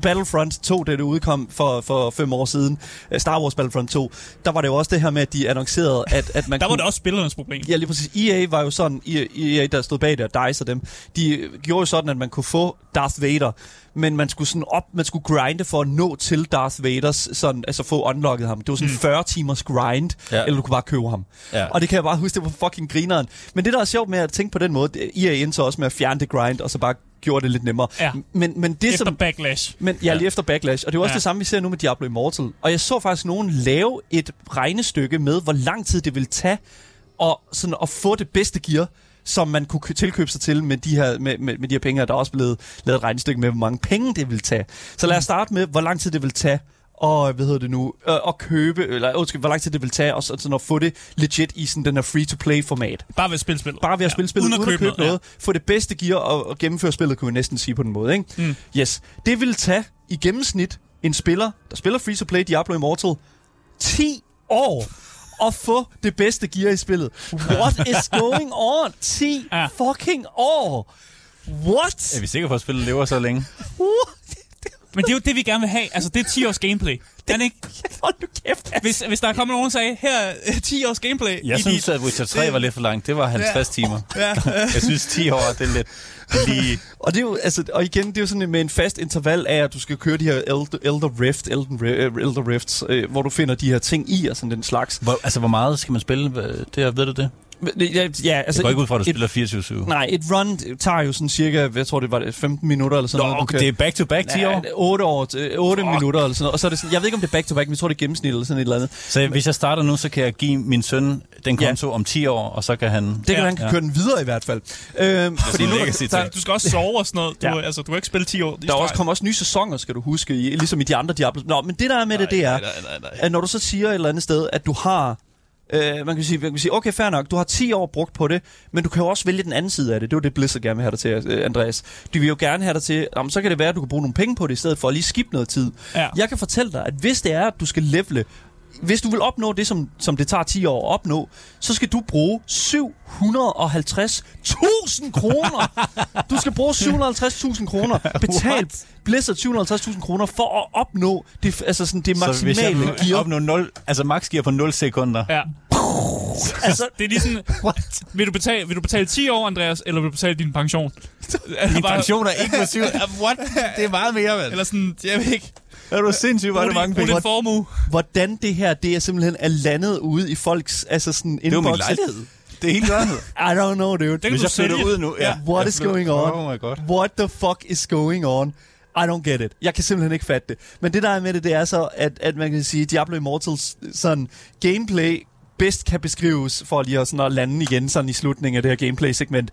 Speaker 1: Battlefront 2, da det udkom for, for fem år siden, øh, Star Wars Battlefront 2, der var det jo også det her med, at de annoncerede, at, at man
Speaker 2: Der var
Speaker 1: kunne...
Speaker 2: det også spillernes problem.
Speaker 1: Ja, lige præcis. EA var jo sådan, EA, der stod bag det, og DICE og dem, de gjorde jo sådan, at man kunne få Darth Vader, men man skulle sådan op, man skulle grinde for at nå til Darth Vaders, sådan, altså få unlocket ham. Det var sådan mm. 40 timers grind, ja. Eller du kunne bare købe ham.
Speaker 3: Ja.
Speaker 1: Og det kan jeg bare huske, det var fucking grineren. Men det, der er sjovt med at tænke på den måde, det- EA endte så også med at fjerne det grind, og så bare gjorde det lidt nemmere.
Speaker 2: Ja.
Speaker 1: Men, men det,
Speaker 2: Efter
Speaker 1: som,
Speaker 2: backlash.
Speaker 1: men ja, lige efter Backlash. Og det er også
Speaker 2: Ja.
Speaker 1: det samme, vi ser nu med Diablo Immortal. Og jeg så faktisk nogen lave et regnestykke med, hvor lang tid det vil tage at, sådan, at få det bedste gear, som man kunne kø- tilkøbe sig til med de her, med, med, med de her penge. Og Der er også blevet lavet et regnestykke med, hvor mange penge det vil tage. Så lad os starte med, hvor lang tid det vil tage og hvad hedder det nu, øh, at købe, eller undskyld, hvor lang tid det vil tage, og så, sådan at få det legit i sådan den her free-to-play-format.
Speaker 2: Bare ved at spille spillet.
Speaker 1: Bare ved at spille spillet,
Speaker 2: uden at købe, noget.
Speaker 1: noget. Få det bedste gear og, og gennemføre spillet, kunne vi næsten sige på den måde. Ikke?
Speaker 2: Mm.
Speaker 1: Yes. Det vil tage i gennemsnit en spiller, der spiller Free to Play Diablo Immortal, 10 år at få det bedste gear i spillet. What is going on? 10
Speaker 2: Ja.
Speaker 1: fucking år! What?
Speaker 3: Er vi sikre på, at spillet lever så længe?
Speaker 2: Men det er jo det, vi gerne vil have. Altså, det er 10 års gameplay. Den ikke?
Speaker 1: Hold nu kæft.
Speaker 2: Hvis, hvis der kommer nogen og sagde, her er 10 års gameplay.
Speaker 3: Jeg
Speaker 2: i
Speaker 3: synes,
Speaker 2: dit-
Speaker 3: at Witcher 3 var lidt for langt. Det var 50 timer.
Speaker 2: Ja.
Speaker 3: Jeg synes, 10 år, det er lidt lige...
Speaker 1: Og, det er jo, altså, og igen, det er jo sådan med en fast interval af, at du skal køre de her Elder, Elder Rift, Elden, øh, Elder Rifts, øh, hvor du finder de her ting i og sådan den slags.
Speaker 3: Hvor, altså, hvor meget skal man spille? Det, her, ved du det?
Speaker 1: Men, øh, Ja, ja altså,
Speaker 3: Jeg går ikke ud fra, at du
Speaker 1: et,
Speaker 3: spiller 24-7.
Speaker 1: Nej, et run tager jo sådan cirka, jeg tror det var det, 15 minutter eller sådan
Speaker 3: Nå,
Speaker 1: noget. du
Speaker 3: det er back-to-back 10 år.
Speaker 1: 8 år, øh, 8 minutter eller sådan noget. Og så er det sådan, jeg ved ikke om det er back to back, men jeg tror det er gennemsnit eller sådan et eller andet.
Speaker 3: Så hvis jeg starter nu, så kan jeg give min søn den
Speaker 1: Ja.
Speaker 3: konto om 10 år, og så kan han...
Speaker 1: Det kan
Speaker 2: Ja.
Speaker 1: han kan
Speaker 3: Ja.
Speaker 1: køre den videre i hvert fald. Øhm, fordi nu, er der, der,
Speaker 2: Du skal også sove og sådan noget. Du,
Speaker 1: Ja.
Speaker 2: ja. altså, du kan ikke spille 10 år.
Speaker 1: der er også kommer også nye sæsoner, skal du huske, i, ligesom i de andre Diablo. Nå, men det der er med det, det er,
Speaker 2: Nej, nej, nej, nej.
Speaker 1: at når du så siger et eller andet sted, at du har... Øh, man, kan sige, man kan sige, okay, fair nok, du har 10 år brugt på det, men du kan jo også vælge den anden side af det. Det er jo det, Blizzard gerne vil have dig til, øh, Andreas. De vil jo gerne have dig til, jamen, så kan det være, at du kan bruge nogle penge på det, i stedet for at lige skip noget tid.
Speaker 2: Ja.
Speaker 1: Jeg kan fortælle dig, at hvis det er, at du skal levele, hvis du vil opnå det, som, som det tager 10 år at opnå, så skal du bruge 750.000 kroner. Du skal bruge 750.000 kroner. Betal Blizzard 750.000 kroner for at opnå det, altså sådan det
Speaker 3: Så hvis jeg
Speaker 1: maksimale gear.
Speaker 3: opnå 0, altså max gear på 0 sekunder.
Speaker 2: Ja.
Speaker 1: Altså,
Speaker 2: Det er lige sådan,
Speaker 1: what?
Speaker 2: vil du, betale, vil du betale 10 år, Andreas, eller vil du betale din pension?
Speaker 3: Min pension er ikke på 7. What? Det er meget mere, vel?
Speaker 2: Eller sådan, jeg ved ikke.
Speaker 3: Er du sindssygt, hvor er
Speaker 2: Brug
Speaker 3: det mange
Speaker 2: brug
Speaker 3: penge?
Speaker 2: din formue.
Speaker 1: Hvordan det her, det er simpelthen er landet ude i folks altså sådan
Speaker 3: Det er jo min lejlighed. Det er helt gørnet.
Speaker 1: I don't know, dude.
Speaker 2: Det kan
Speaker 3: Hvis
Speaker 2: du
Speaker 3: jeg flytter ud nu... Ja.
Speaker 1: What is going on?
Speaker 3: Oh my god.
Speaker 1: What the fuck is going on? I don't get it. Jeg kan simpelthen ikke fatte det. Men det der er med det, det er så, at, at man kan sige, Diablo Immortals sådan gameplay bedst kan beskrives, for lige at, sådan at lande igen sådan i slutningen af det her gameplay-segment.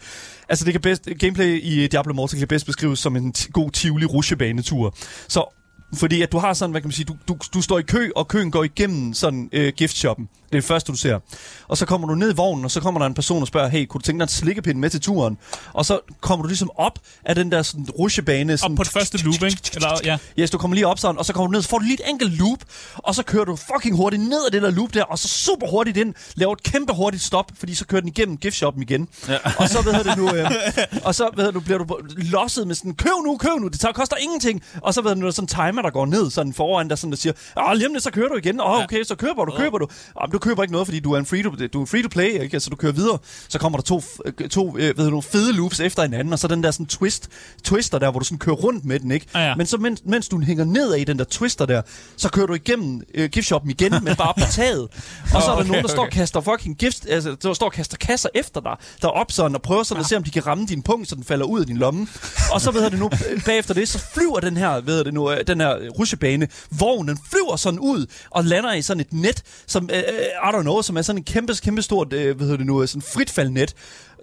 Speaker 1: Altså det kan bedst, gameplay i Diablo Immortal kan bedst beskrives som en t- god tivoli rusjebanetur. Så fordi at du har sådan, hvad kan man sige, du, du, du står i kø, og køen går igennem sådan øh, giftshoppen. Det er det første, du ser. Og så kommer du ned i vognen, og så kommer der en person og spørger, hey, kunne du tænke dig en slikkepind med til turen? Og så kommer du ligesom op af den der sådan rusjebane. Sådan,
Speaker 2: Op på det første loop, ikke? Eller, ja.
Speaker 1: Yes, du kommer lige op sådan, og så kommer du ned, så får du lige et enkelt loop, og så kører du fucking hurtigt ned ad det der loop der, og så super hurtigt ind, laver et kæmpe hurtigt stop, fordi så kører den igennem giftshoppen igen. Ja. Og så, hvad hedder det nu, øh, og så, hvad hedder du, bliver du losset med sådan, køb nu, køb nu, det tager, koster ingenting. Og så, hvad hedder det nu, der er sådan en timer, der går ned, sådan foran, der sådan, der siger, åh, lige om så kører du igen. Åh, okay, så køber du, køber du. Jamen, du køber ikke noget, fordi du er en free to, du er free to play, ikke? Altså, du kører videre. Så kommer der to, øh, to øh, ved du, fede loops efter hinanden, og så den der sådan twist, twister der, hvor du sådan kører rundt med den, ikke?
Speaker 2: Ja, ja.
Speaker 1: Men så mens, mens du hænger ned i den der twister der, så kører du igennem øh, giftshoppen igen, men bare på taget. Og så er der
Speaker 3: okay,
Speaker 1: nogen, der står og
Speaker 3: okay.
Speaker 1: kaster fucking gift, altså, der står og kaster kasser efter dig, der er op sådan, og prøver sådan at se, om de kan ramme din punkt, så den falder ud af din lomme. Og så ved det nu, øh, bagefter det, så flyver den her, ved det nu, den her rutsjebane, vognen flyver sådan ud, og lander i sådan et net, som, øh, I don't know, som er sådan en kæmpe, kæmpe stort, øh, hvad hedder det nu, øh, sådan fritfaldnet,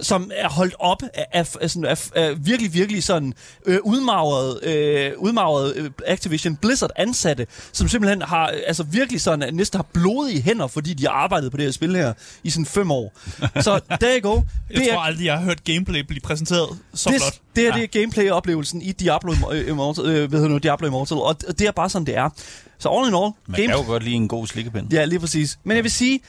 Speaker 1: som er holdt op af, af, af, sådan, af, af virkelig, virkelig sådan øh, udmagret, øh, udmagret øh, Activision Blizzard ansatte, som simpelthen har, øh, altså virkelig sådan, næsten har blodige hænder, fordi de har arbejdet på det her spil her i sådan fem år. Så there you go.
Speaker 2: Jeg tror aldrig, jeg har hørt gameplay blive præsenteret så
Speaker 1: det,
Speaker 2: flot.
Speaker 1: det her
Speaker 2: Ja.
Speaker 1: det er gameplay-oplevelsen i Diablo Immor- Immortal, øh, hvad hedder det nu, Diablo Immortal, og det er bare sådan, det er. Så all in all,
Speaker 3: Man kan jo godt lide en god slikkepind.
Speaker 1: Ja, lige præcis. Men jeg vil sige,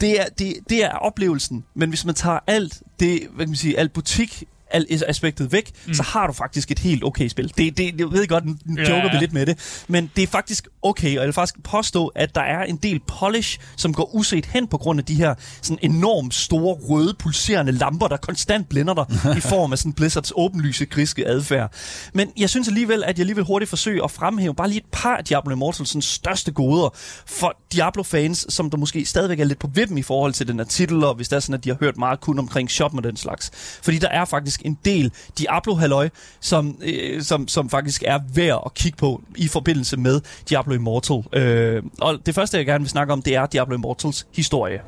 Speaker 1: det er, det, det er oplevelsen. Men hvis man tager alt det, hvad kan man sige, alt butik alt aspektet væk, mm. så har du faktisk et helt okay spil. Det, det, jeg ved godt,
Speaker 2: Ja,
Speaker 1: joker vi
Speaker 2: ja.
Speaker 1: lidt med det, men det er faktisk okay, og jeg vil faktisk påstå, at der er en del polish, som går uset hen på grund af de her sådan enormt store, røde, pulserende lamper, der konstant blænder dig i form af sådan Blizzards åbenlyse, griske adfærd. Men jeg synes alligevel, at jeg alligevel hurtigt forsøger at fremhæve bare lige et par af Diablo Immortals største goder for Diablo-fans, som der måske stadigvæk er lidt på vippen i forhold til den her titel, og hvis det er sådan, at de har hørt meget kun omkring shop og den slags. Fordi der er faktisk en del Diablo-halløj, som, øh, som, som faktisk er værd at kigge på i forbindelse med Diablo Immortal. Øh, og det første, jeg gerne vil snakke om, det er Diablo Immortals historie.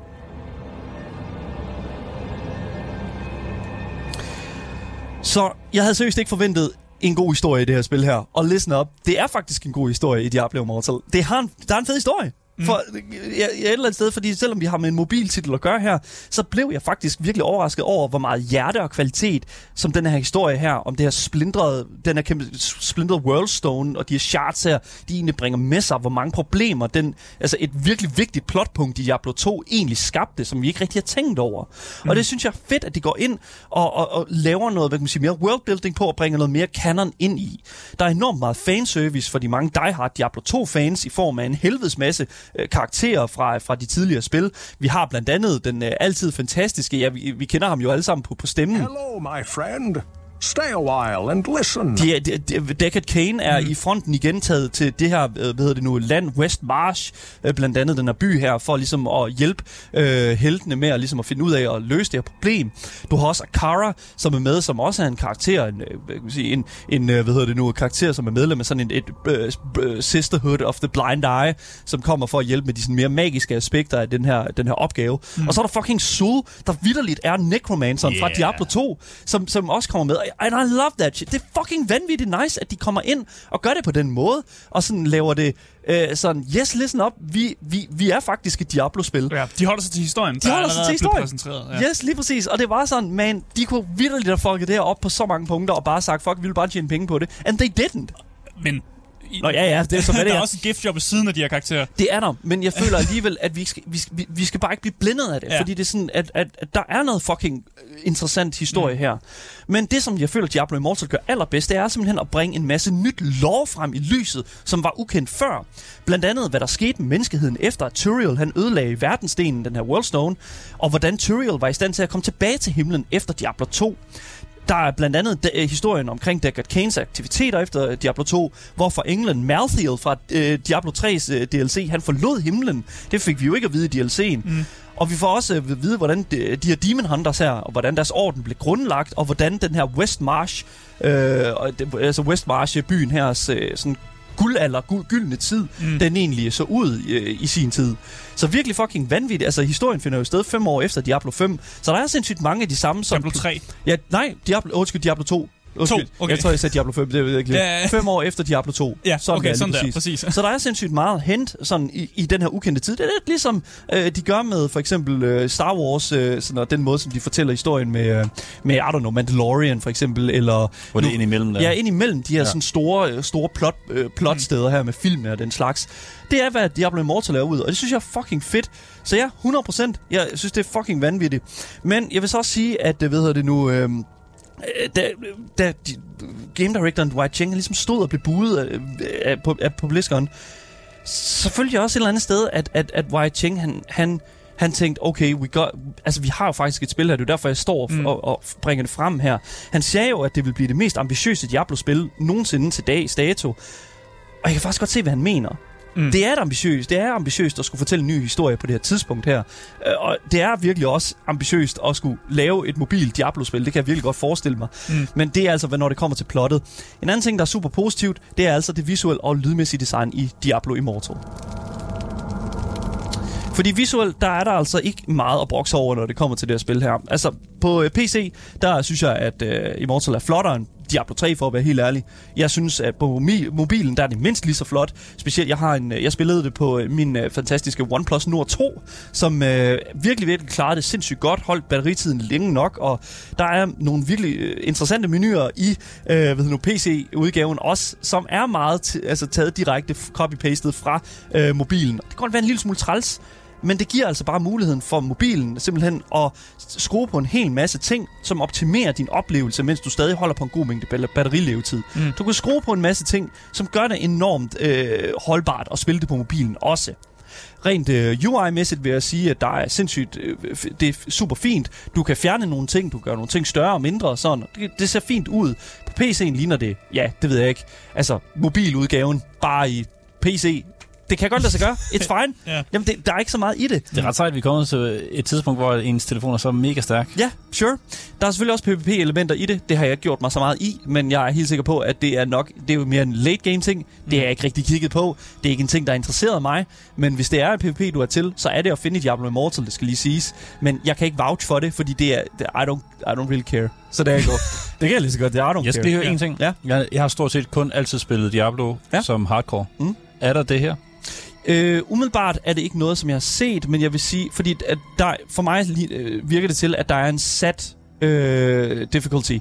Speaker 1: Så jeg havde seriøst ikke forventet en god historie i det her spil her. Og listen op, det er faktisk en god historie i Diablo Immortal. Det har en, der er en fed historie. For jeg, jeg et eller andet sted, fordi selvom vi har med en mobiltitel at gøre her, så blev jeg faktisk virkelig overrasket over, hvor meget hjerte og kvalitet, som den her historie her, om det her splindrede, den her kæmpe splindrede Worldstone og de her charts her, de egentlig bringer med sig, hvor mange problemer den, altså et virkelig vigtigt plotpunkt i Diablo 2 egentlig skabte, som vi ikke rigtig har tænkt over. Mm. Og det synes jeg er fedt, at de går ind og, og, og laver noget, hvad kan man sige, mere worldbuilding på og bringer noget mere canon ind i. Der er enormt meget fanservice for de mange diehard Diablo 2-fans i form af en helvedes masse øh, karakterer fra, fra de tidligere spil. Vi har blandt andet den øh, altid fantastiske, ja, vi, vi kender ham jo alle sammen på, på stemmen.
Speaker 4: Hello, my friend. Stay a while and listen.
Speaker 1: De, de, de, Deckard Kane er mm. i fronten igen taget til det her, øh, hvad hedder det nu, land West Marsh, øh, blandt andet den her by her, for ligesom at hjælpe øh, heltene med at, ligesom at finde ud af at løse det her problem. Du har også Akara, som er med, som også er en karakter, en, øh, hvad kan sige, en, en hvad hedder det nu, karakter, som er medlem af sådan en, et uh, Sisterhood of the Blind Eye, som kommer for at hjælpe med de sådan mere magiske aspekter af den her, den her opgave. Mm. Og så er der fucking Sul, der vidderligt er Necromanceren yeah. fra Diablo 2, som, som også kommer med. And I love that shit. Det er fucking vanvittigt nice, at de kommer ind og gør det på den måde, og sådan laver det øh, sådan, yes, listen up, vi, vi, vi er faktisk et Diablo-spil.
Speaker 2: Ja, de holder sig til historien.
Speaker 1: De holder sig til historien.
Speaker 2: Ja.
Speaker 1: Yes, lige præcis. Og det var sådan, man, de kunne virkelig have fucket det her op på så mange punkter, og bare sagt, fuck, vi vil bare tjene penge på det. And they didn't.
Speaker 2: Men
Speaker 1: Nå ja, ja, det er så, det
Speaker 2: der
Speaker 1: er.
Speaker 2: også et giftjob ved siden af de her karakterer.
Speaker 1: Det er der, men jeg føler alligevel, at vi skal, vi, skal- vi, skal bare ikke blive blindet af det,
Speaker 2: Ja.
Speaker 1: ja. fordi det er sådan, at, at, at der er noget fucking øh, interessant historie mm. her. Men det, som jeg føler, Diablo Immortal gør allerbedst, det er simpelthen at bringe en masse nyt lore frem i lyset, som var ukendt før. Blandt andet, hvad der skete med menneskeheden efter, at Turiel han ødelagde verdensdelen, den her Worldstone, og hvordan Turiel var i stand til at komme tilbage til himlen efter Diablo 2. Der er blandt andet de, historien omkring Deckard Kanes aktiviteter efter øh, Diablo 2, hvorfor englen Malthael fra øh, Diablo 3's øh, DLC, han forlod himlen. Det fik vi jo ikke at vide i DLC'en. Mm. Og vi får også øh, at vide, hvordan de, de her Demon Hunters her, og hvordan deres orden blev grundlagt, og hvordan den her West Marsh, øh, altså West Marsh byen her, øh, sådan guldalder, guld, gyldne tid, mm. den egentlig så ud øh, i sin tid. Så virkelig fucking vanvittigt. Altså, historien finder jo sted fem år efter Diablo 5, så der er sindssygt mange af de samme som...
Speaker 2: Diablo 3.
Speaker 1: Ja, nej, Diablo, undskyld, Diablo 2. Undskyld,
Speaker 2: okay.
Speaker 1: Jeg tror, jeg sagde Diablo 5, det ved jeg ikke.
Speaker 2: Ja.
Speaker 1: Fem år efter Diablo 2.
Speaker 2: Ja,
Speaker 1: sådan
Speaker 2: okay, sådan
Speaker 1: lige
Speaker 2: der, præcis.
Speaker 1: Så der er sindssygt meget hent sådan, i, i den her ukendte tid. Det er lidt ligesom øh, de gør med for eksempel øh, Star Wars, øh, sådan, og den måde, som de fortæller historien med, øh, med I don't know, Mandalorian for eksempel, eller...
Speaker 3: Hvor det er indimellem der.
Speaker 1: Ja, ind imellem de her
Speaker 3: Ja.
Speaker 1: sådan store, øh, store plot, øh, plotsteder her med filmene og den slags. Det er, hvad Diablo Immortal er ud, og det synes jeg er fucking fedt. Så ja, 100%. Jeg synes, det er fucking vanvittigt. Men jeg vil så også sige, at, øh, hvad hedder det nu... Øh, da, da de, game directoren Dwight Cheng han ligesom stod og blev buet af, af, på, af, på BlizzCon, så følte jeg også et eller andet sted, at, at, at Dwight Cheng, han, han, han tænkte, okay, we got, altså vi har jo faktisk et spil her, det er derfor, jeg står
Speaker 2: Mm.
Speaker 1: og, og bringer det frem her. Han sagde jo, at det vil blive det mest ambitiøse Diablo-spil nogensinde til dags dato. Og jeg kan faktisk godt se, hvad han mener.
Speaker 2: Mm.
Speaker 1: Det er et ambitiøst. Det er ambitiøst at skulle fortælle en ny historie på det her tidspunkt her. Øh, Og det er virkelig også ambitiøst at skulle lave et mobilt Diablo-spil. Det kan jeg virkelig godt forestille mig.
Speaker 2: Mm.
Speaker 1: Men det er altså, når det kommer til plottet. En anden ting, der er super positivt, det er altså det visuelle og lydmæssige design i Diablo Immortal. Fordi visuelt, der er der altså ikke meget at brokse over, når det kommer til det her spil her. Altså, på øh, PC, der synes jeg, at øh, Immortal er flottere end Diablo 3, for at være helt ærlig. Jeg synes, at på mobilen, der er det mindst lige så flot. Specielt, jeg, har en, øh, jeg spillede det på øh, min øh, fantastiske OnePlus Nord 2, som øh, virkelig, virkelig klarede det sindssygt godt, holdt batteritiden længe nok, og der er nogle virkelig interessante menuer i øh, hvad hedder nu, PC-udgaven også, som er meget t- altså, taget direkte copy-pastet fra øh, mobilen. Det kan godt være en lille smule træls, men det giver altså bare muligheden for mobilen simpelthen at skrue på en hel masse ting, som optimerer din oplevelse, mens du stadig holder på en god mængde batter- batterilevetid.
Speaker 2: Mm.
Speaker 1: Du kan skrue på en masse ting, som gør det enormt øh, holdbart at spille det på mobilen også. Rent øh, UI-mæssigt vil jeg sige, at der er sindssygt, øh, det er super fint. Du kan fjerne nogle ting, du gør nogle ting større og mindre og sådan. Det, det ser fint ud. På PC'en ligner det, ja, det ved jeg ikke. Altså, mobiludgaven, bare i PC. Det kan godt lade sig gøre. It's fine.
Speaker 2: Ja.
Speaker 1: Jamen, det, der er ikke så meget i det.
Speaker 3: Det er ret sejt, at vi er kommet til et tidspunkt, hvor ens telefon er så mega stærk.
Speaker 1: Ja, sure. Der er selvfølgelig også PvP-elementer i det. Det har jeg ikke gjort mig så meget i, men jeg er helt sikker på, at det er nok, det er jo mere en late game ting. Det har jeg ikke rigtig kigget på. Det er ikke en ting, der interesserer mig. Men hvis det er en PvP, du er til, så er det at finde i Diablo Immortal, det skal lige siges. Men jeg kan ikke vouch for det, fordi det er, det, I, don't, I don't really care. Så det er ikke Det kan jeg lige så godt. Det er I don't
Speaker 3: Jeg skal
Speaker 1: care.
Speaker 3: lige høre en ting.
Speaker 1: Ja.
Speaker 3: Jeg, jeg har stort set kun altid spillet Diablo
Speaker 1: Ja.
Speaker 3: som hardcore.
Speaker 1: Mm.
Speaker 3: Er der det her?
Speaker 1: Øh, umiddelbart er det ikke noget, som jeg har set, men jeg vil sige, fordi at der, for mig øh, virker det til, at der er en sat øh, difficulty,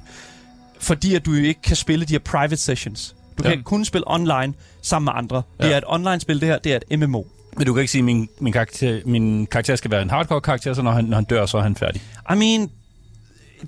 Speaker 1: fordi at du jo ikke kan spille de her private sessions. Du
Speaker 3: Ja.
Speaker 1: kan kun spille online sammen med andre. Det
Speaker 3: Ja.
Speaker 1: er et online-spil, det her. Det er et MMO.
Speaker 3: Men du kan ikke sige, at min, min, karakter, min karakter skal være en hardcore-karakter, så når han, når han dør, så er han færdig.
Speaker 1: I mean,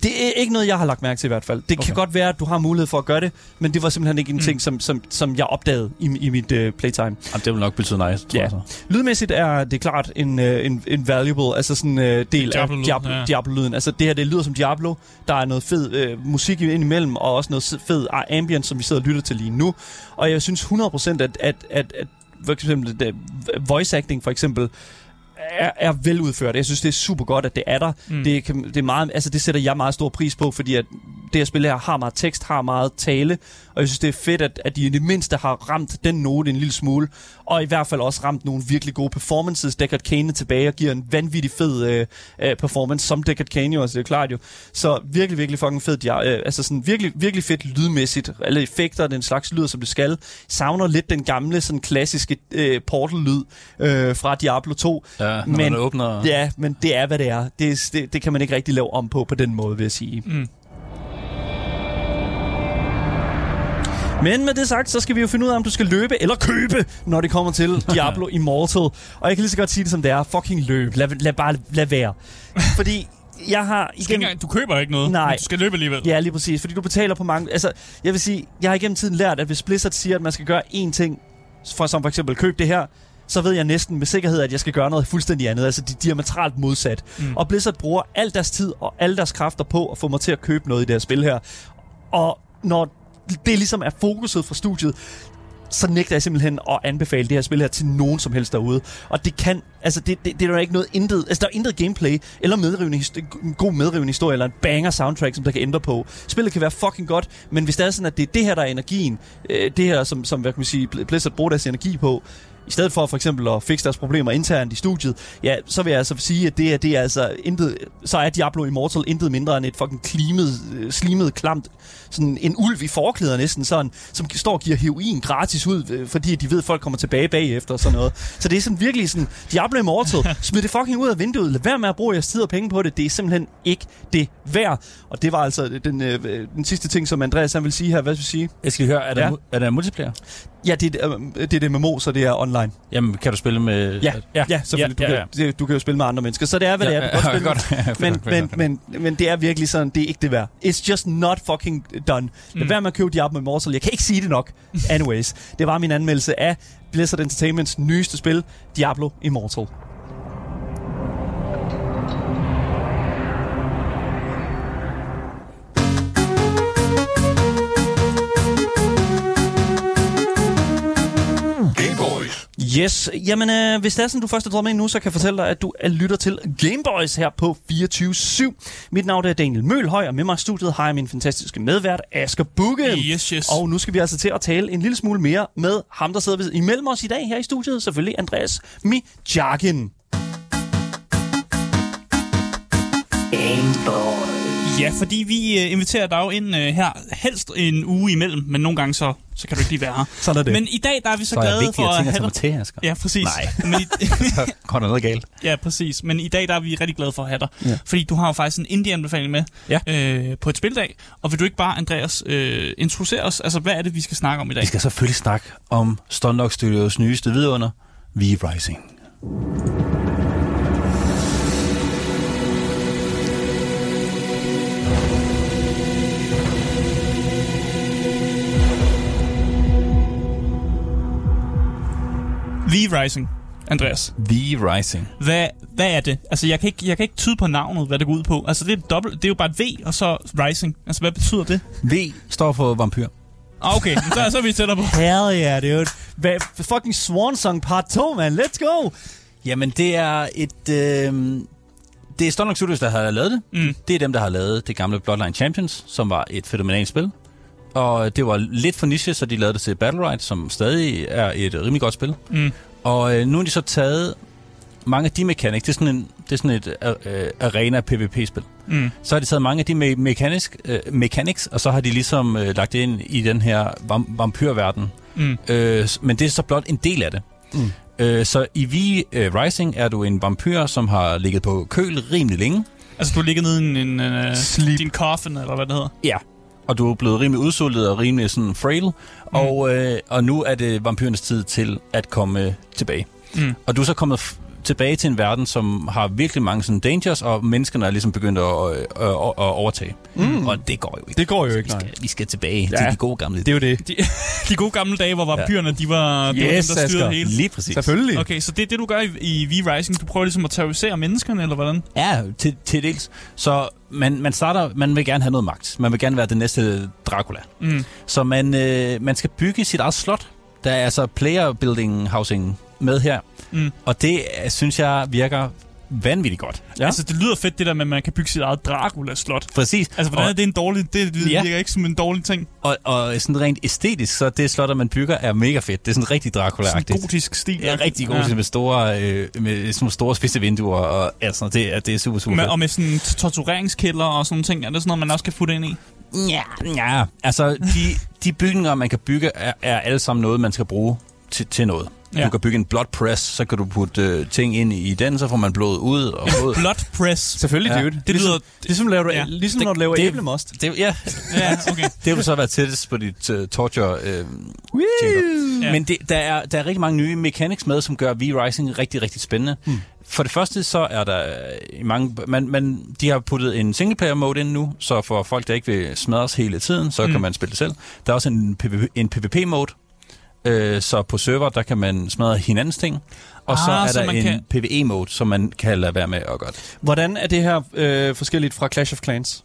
Speaker 1: det er ikke noget, jeg har lagt mærke til i hvert fald. Det okay. kan godt være, at du har mulighed for at gøre det, men det var simpelthen ikke en mm. ting, som, som, som jeg opdagede i, i mit uh, playtime.
Speaker 3: Jamen, det vil nok betyde nice, tror
Speaker 1: Ja.
Speaker 3: jeg så.
Speaker 1: Lydmæssigt er det klart en, uh, en, en valuable, altså sådan en uh, del
Speaker 2: Diablo-lyd,
Speaker 1: af Diablo,
Speaker 2: ja.
Speaker 1: Diablo-lyden. Altså det her, det lyder som Diablo. Der er noget fed uh, musik indimellem, og også noget fed ambient, som vi sidder og lytter til lige nu. Og jeg synes 100% at, at, at, at for eksempel voice acting for eksempel, er, er veludført. Jeg synes, det er super godt, at det er der. Mm. Det, kan, det, er meget, altså, det sætter jeg meget stor pris på, fordi at det her spil her har meget tekst, har meget tale, og jeg synes, det er fedt, at, at de i det mindste har ramt den note en lille smule, og i hvert fald også ramt nogle virkelig gode performances. Deckard Kane tilbage og giver en vanvittig fed øh, øh, performance, som Deckard Kane jo, altså det er klart jo. Så virkelig, virkelig fucking fed. Ja, øh, altså sådan virkelig, virkelig fedt lydmæssigt. Alle effekter, den slags lyder, som det skal. Savner lidt den gamle, sådan klassiske øh, portal-lyd øh, fra Diablo 2.
Speaker 3: Ja, når
Speaker 1: Men-
Speaker 3: man åbner...
Speaker 1: Ja, men det er, hvad det er. Det, det, det kan man ikke rigtig lave om på, på den måde, vil jeg sige.
Speaker 2: Mm.
Speaker 1: Men med det sagt, så skal vi jo finde ud af, om du skal løbe eller købe, når det kommer til Diablo Immortal. Og jeg kan lige så godt sige det, som det er. Fucking løb. Lad, lad bare lad være. Fordi jeg har igen...
Speaker 2: engang, du køber ikke noget,
Speaker 1: Nej.
Speaker 2: du skal løbe alligevel.
Speaker 1: Ja, lige præcis. Fordi du betaler på mange... Altså, jeg vil sige, jeg har igennem tiden lært, at hvis Blizzard siger, at man skal gøre én ting, for som for eksempel køb det her, så ved jeg næsten med sikkerhed, at jeg skal gøre noget fuldstændig andet. Altså, de er diametralt modsat. Mm. Og Blizzard bruger al deres tid og alle deres kræfter på at få mig til at købe noget i det her spil her. Og når det ligesom er fokuset fra studiet, så nægter jeg simpelthen at anbefale det her spil her til nogen som helst derude. Og det kan, altså det, det, det er der ikke noget intet, altså der er intet gameplay, eller medrivende, en god medrivende historie, eller en banger soundtrack, som der kan ændre på. Spillet kan være fucking godt, men hvis det er sådan, at det er det her, der er energien, øh, det her, som, som hvad kan man sige, Blizzard bruger deres energi på, i stedet for for eksempel at fikse deres problemer internt i studiet, ja, så vil jeg altså sige, at det er, det er altså intet, så er Diablo Immortal intet mindre end et fucking klimet, øh, slimet, klamt, sådan en ulv i forklæder næsten, sådan, som står og giver heroin gratis ud, øh, fordi de ved, at folk kommer tilbage bagefter og sådan noget. Så det er sådan virkelig sådan, Diablo Immortal, smid det fucking ud af vinduet, lad være med at bruge jeres tid og penge på det, det er simpelthen ikke det værd. Og det var altså den, øh, den sidste ting, som Andreas han vil sige her, hvad vil du sige?
Speaker 3: Jeg skal høre, er der,
Speaker 1: ja.
Speaker 3: er der multiplayer?
Speaker 1: Ja, det er, øh, det er det MMO, så det er online.
Speaker 3: Jamen, kan du spille med...
Speaker 1: Ja, ja, ja selvfølgelig.
Speaker 3: Ja,
Speaker 1: du,
Speaker 3: ja, ja.
Speaker 1: Kan, det, du kan jo spille med andre mennesker, så det er, hvad det er. Du kan
Speaker 3: Ja,
Speaker 1: godt spille
Speaker 3: godt.
Speaker 1: men, men, men, men det er virkelig sådan, det er ikke det værd. It's just not fucking done. Lad
Speaker 2: Mm.
Speaker 1: være med at købe Diablo Immortal. Jeg kan ikke sige det nok. Anyways, det var min anmeldelse af Blizzard Entertainments nyeste spil, Diablo Immortal. Yes, jamen øh, hvis det er sådan, du først er drømmet ind nu, så kan jeg fortælle dig, at du er lytter til Gameboys her på 24-7. Mit navn er Daniel Mølhøj, og med mig i studiet har jeg min fantastiske medvært, Asger Bugge.
Speaker 2: Yes, yes.
Speaker 1: Og nu skal vi altså til at tale en lille smule mere med ham, der sidder ved imellem os i dag her i studiet. Selvfølgelig Andreas Mijakin.
Speaker 2: Ja, fordi vi øh, inviterer dig jo ind øh, her helst en uge imellem, men nogle gange så, så kan du ikke lige være her.
Speaker 1: Sådan er det.
Speaker 2: Men i dag der er vi så,
Speaker 3: Så
Speaker 2: glade
Speaker 3: vigtigere
Speaker 2: for at have dig.
Speaker 3: Asger.
Speaker 2: Ja, præcis.
Speaker 3: Nej.
Speaker 2: Men i,
Speaker 3: Så går der noget galt.
Speaker 2: ja, præcis. Men i dag der er vi rigtig glade for at have dig.
Speaker 1: Ja.
Speaker 2: Fordi du har jo faktisk en indie-anbefaling med
Speaker 1: Ja.
Speaker 2: øh, på et spildag. Og vil du ikke bare, Andreas, øh, introducere os? Altså, hvad er det, vi skal snakke om i dag?
Speaker 3: Vi skal selvfølgelig snakke om Stunlock Studios nyeste vidunder, V-Rising.
Speaker 2: V-Rising, Andreas.
Speaker 3: V-Rising.
Speaker 2: Hvad, hvad er det? Altså, jeg kan, ikke, jeg kan ikke tyde på navnet, hvad det går ud på. Altså, det er, dobbelt, det er jo bare et V, og så Rising. Altså, hvad betyder det?
Speaker 3: V står for vampyr.
Speaker 2: Ah, okay, så, så er vi tættere på.
Speaker 1: Hell yeah, dude. Hvad, fucking Swan Song part 2, man. Let's go.
Speaker 3: Jamen, det er et... Øh, det er Stunlock Studios, der har lavet det.
Speaker 2: Mm.
Speaker 3: Det er dem, der har lavet det gamle Bloodline Champions, som var et fænomenalt spil. Og det var lidt for niche, så de lavede det til Battle Ride, som stadig er et rimelig godt spil.
Speaker 2: Mm.
Speaker 3: Og øh, nu har de så taget mange af de mechanics. Det er sådan, en, det er sådan et øh, arena PvP-spil.
Speaker 2: Mm.
Speaker 3: Så har de taget mange af de me- mechanics, øh, mechanics, og så har de ligesom øh, lagt det ind i den her vam- vampyrverden.
Speaker 2: Mm.
Speaker 3: Øh, men det er så blot en del af det.
Speaker 1: Mm.
Speaker 3: Øh, så i V øh, Rising er du en vampyr, som har ligget på køl rimelig længe.
Speaker 2: Altså, du ligger nede i en, en, uh,
Speaker 1: Sleep.
Speaker 2: din coffin, eller hvad det hedder.
Speaker 3: Ja. Og du er blevet rimelig udsultet og rimelig sådan frail. Mm. Og, øh, og nu er det vampyrernes tid til at komme øh, tilbage.
Speaker 2: Mm.
Speaker 3: Og du er så kommet tilbage til en verden, som har virkelig mange sådan dangers, og menneskerne er ligesom begyndt at, at, at, at overtage. Mm. Og det går jo ikke.
Speaker 1: Det går jo
Speaker 3: Så
Speaker 1: ikke,
Speaker 3: vi skal, vi skal tilbage
Speaker 1: Ja.
Speaker 3: til de gode gamle.
Speaker 1: Det er jo det.
Speaker 2: De, de gode gamle dage, hvor vampyrerne, de var, det var
Speaker 1: Yes,
Speaker 2: dem, der styrede
Speaker 1: Asger.
Speaker 2: hele.
Speaker 3: Lige præcis.
Speaker 1: Selvfølgelig.
Speaker 2: Okay, så det er det, du gør i, i V-Rising. Du prøver ligesom at terrorisere menneskerne, eller hvordan?
Speaker 3: Ja, til, til dels. Så man, man starter, man vil gerne have noget magt. Man vil gerne være den næste Dracula.
Speaker 2: Mm.
Speaker 3: Så man, øh, man skal bygge sit eget slot. Der er altså player building housing med her.
Speaker 2: Mm.
Speaker 3: Og det øh, synes jeg virker vanvittigt godt.
Speaker 1: Ja.
Speaker 2: Ja. Altså, det lyder fedt, det der med, at man kan bygge sit eget Dracula-slot.
Speaker 3: Præcis.
Speaker 2: Altså, hvordan
Speaker 3: og,
Speaker 2: er det en dårlig... Det, det
Speaker 3: Ja.
Speaker 2: virker ikke som en dårlig ting.
Speaker 3: og, og sådan rent æstetisk, så det slot, man bygger, er mega fedt. Det er sådan rigtig
Speaker 2: Sådan
Speaker 3: Dracula-agtigt.
Speaker 2: gotisk stil.
Speaker 3: Det er rigtig god ja. med store, øh, med sådan store spidse vinduer, og altså, det, er, det er super, super
Speaker 2: Med,
Speaker 3: fedt.
Speaker 2: og med sådan tortureringskælder og sådan nogle ting. Er det sådan noget, man også kan putte ind i?
Speaker 3: Ja, ja. Altså, de, de bygninger, man kan bygge, er, er alle sammen noget, man skal bruge til, til noget. Ja.
Speaker 2: Ja.
Speaker 3: Du kan bygge en blood press, så kan du putte øh, ting ind i den, så får man blod ud. Og blod.
Speaker 2: Blood press.
Speaker 1: Selvfølgelig,
Speaker 3: Ja.
Speaker 1: dude.
Speaker 2: Det
Speaker 1: ligesom,
Speaker 2: lyder...
Speaker 1: ligesom, laver du,
Speaker 2: Ja.
Speaker 1: ligesom
Speaker 3: Det-
Speaker 1: når du laver
Speaker 3: det-
Speaker 1: æblemost.
Speaker 3: det, ja,
Speaker 2: Ja, okay.
Speaker 3: det vil så være tættest på dit uh, torture øh!
Speaker 2: Ja.
Speaker 3: Men det, der, er, der er rigtig mange nye mechanics med, som gør V-Rising rigtig, rigtig spændende. Hmm. For det første, så er der øh, mange... Man, man, de har puttet en singleplayer mode ind nu, så for folk, der ikke vil smadres hele tiden, så mm. kan man spille det selv. Der er også en, PvP, en PvP-mode, øh, så på server, der kan man smadre hinandens ting. Og så
Speaker 2: Ah,
Speaker 3: er
Speaker 2: så
Speaker 3: der en
Speaker 2: kan-
Speaker 3: PvE-mode, som man kan lade være med at gøre. det.
Speaker 1: Hvordan er det her øh, forskelligt fra Clash of Clans?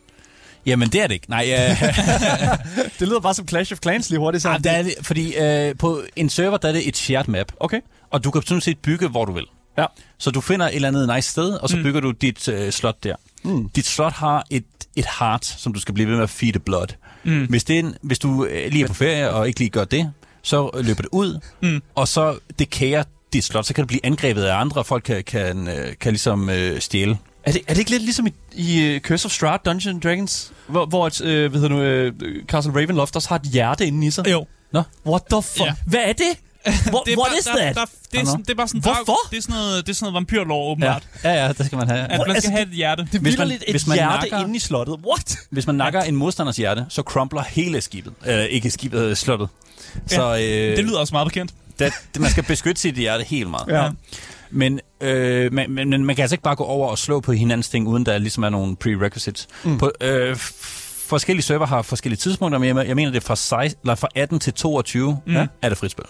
Speaker 3: Jamen, det er det ikke. Nej, øh,
Speaker 1: Det lyder bare som Clash of Clans lige hurtigt
Speaker 3: ah,
Speaker 1: sagt.
Speaker 3: det er fordi øh, på en server, der er det et shared map.
Speaker 1: Okay.
Speaker 3: Og du kan sådan set bygge, hvor du vil.
Speaker 1: Ja.
Speaker 3: Så du finder et eller andet nice sted, og så mm. bygger du dit øh, slot der. Mm. Dit slot har et, et heart, som du skal blive ved med at feed blood. Mm. Hvis, det er en, hvis du øh, lige er på ferie og ikke lige gør det, så løber det ud, mm. og så decayer dit slot. Så kan det blive angrebet af andre, og folk kan, kan, øh, kan ligesom øh, stjæle.
Speaker 1: Er det, er det ikke lidt ligesom i, i uh, Curse of Strahd Dungeons and Dragons? Hvor, hvor et, øh, hvad hedder nu, øh, Castle Ravenloft også har et hjerte inde i sig?
Speaker 2: Jo.
Speaker 3: Nå,
Speaker 1: What the fuck?
Speaker 2: Ja.
Speaker 1: Hvad er det? What,
Speaker 2: Det er
Speaker 1: what
Speaker 2: bare-
Speaker 1: is
Speaker 2: der,
Speaker 1: that?
Speaker 2: Der, det, er, sådan, det er bare sådan...
Speaker 1: Hvorfor?
Speaker 2: Det er sådan noget, det er sådan noget vampyrlov,
Speaker 3: ja.
Speaker 2: åbenbart.
Speaker 3: ja, ja, det skal man have.
Speaker 2: At
Speaker 1: Hvor-
Speaker 2: man
Speaker 1: altså,
Speaker 2: skal have et hjerte.
Speaker 1: Det
Speaker 3: Hvis man-
Speaker 1: lidt et
Speaker 3: hvis man
Speaker 1: hjerte
Speaker 3: nakker-
Speaker 1: inde i slottet. What?
Speaker 3: Hvis man nakker en modstanders hjerte, så crumpler hele skibet. Øh, ikke skibet, øh, slottet. Så, øh,
Speaker 2: Det lyder også meget bekendt.
Speaker 3: det, det, man skal beskytte sit hjerte helt meget.
Speaker 1: Ja.
Speaker 3: Men, øh, men, men, men man kan altså ikke bare gå over og slå på hinandens ting, uden der ligesom er nogle prerequisites. Mm. På, øh, forskellige server har forskellige tidspunkter, men jeg, jeg mener, det er fra, 16, eller fra 18 til 22 mm. er det frit spil.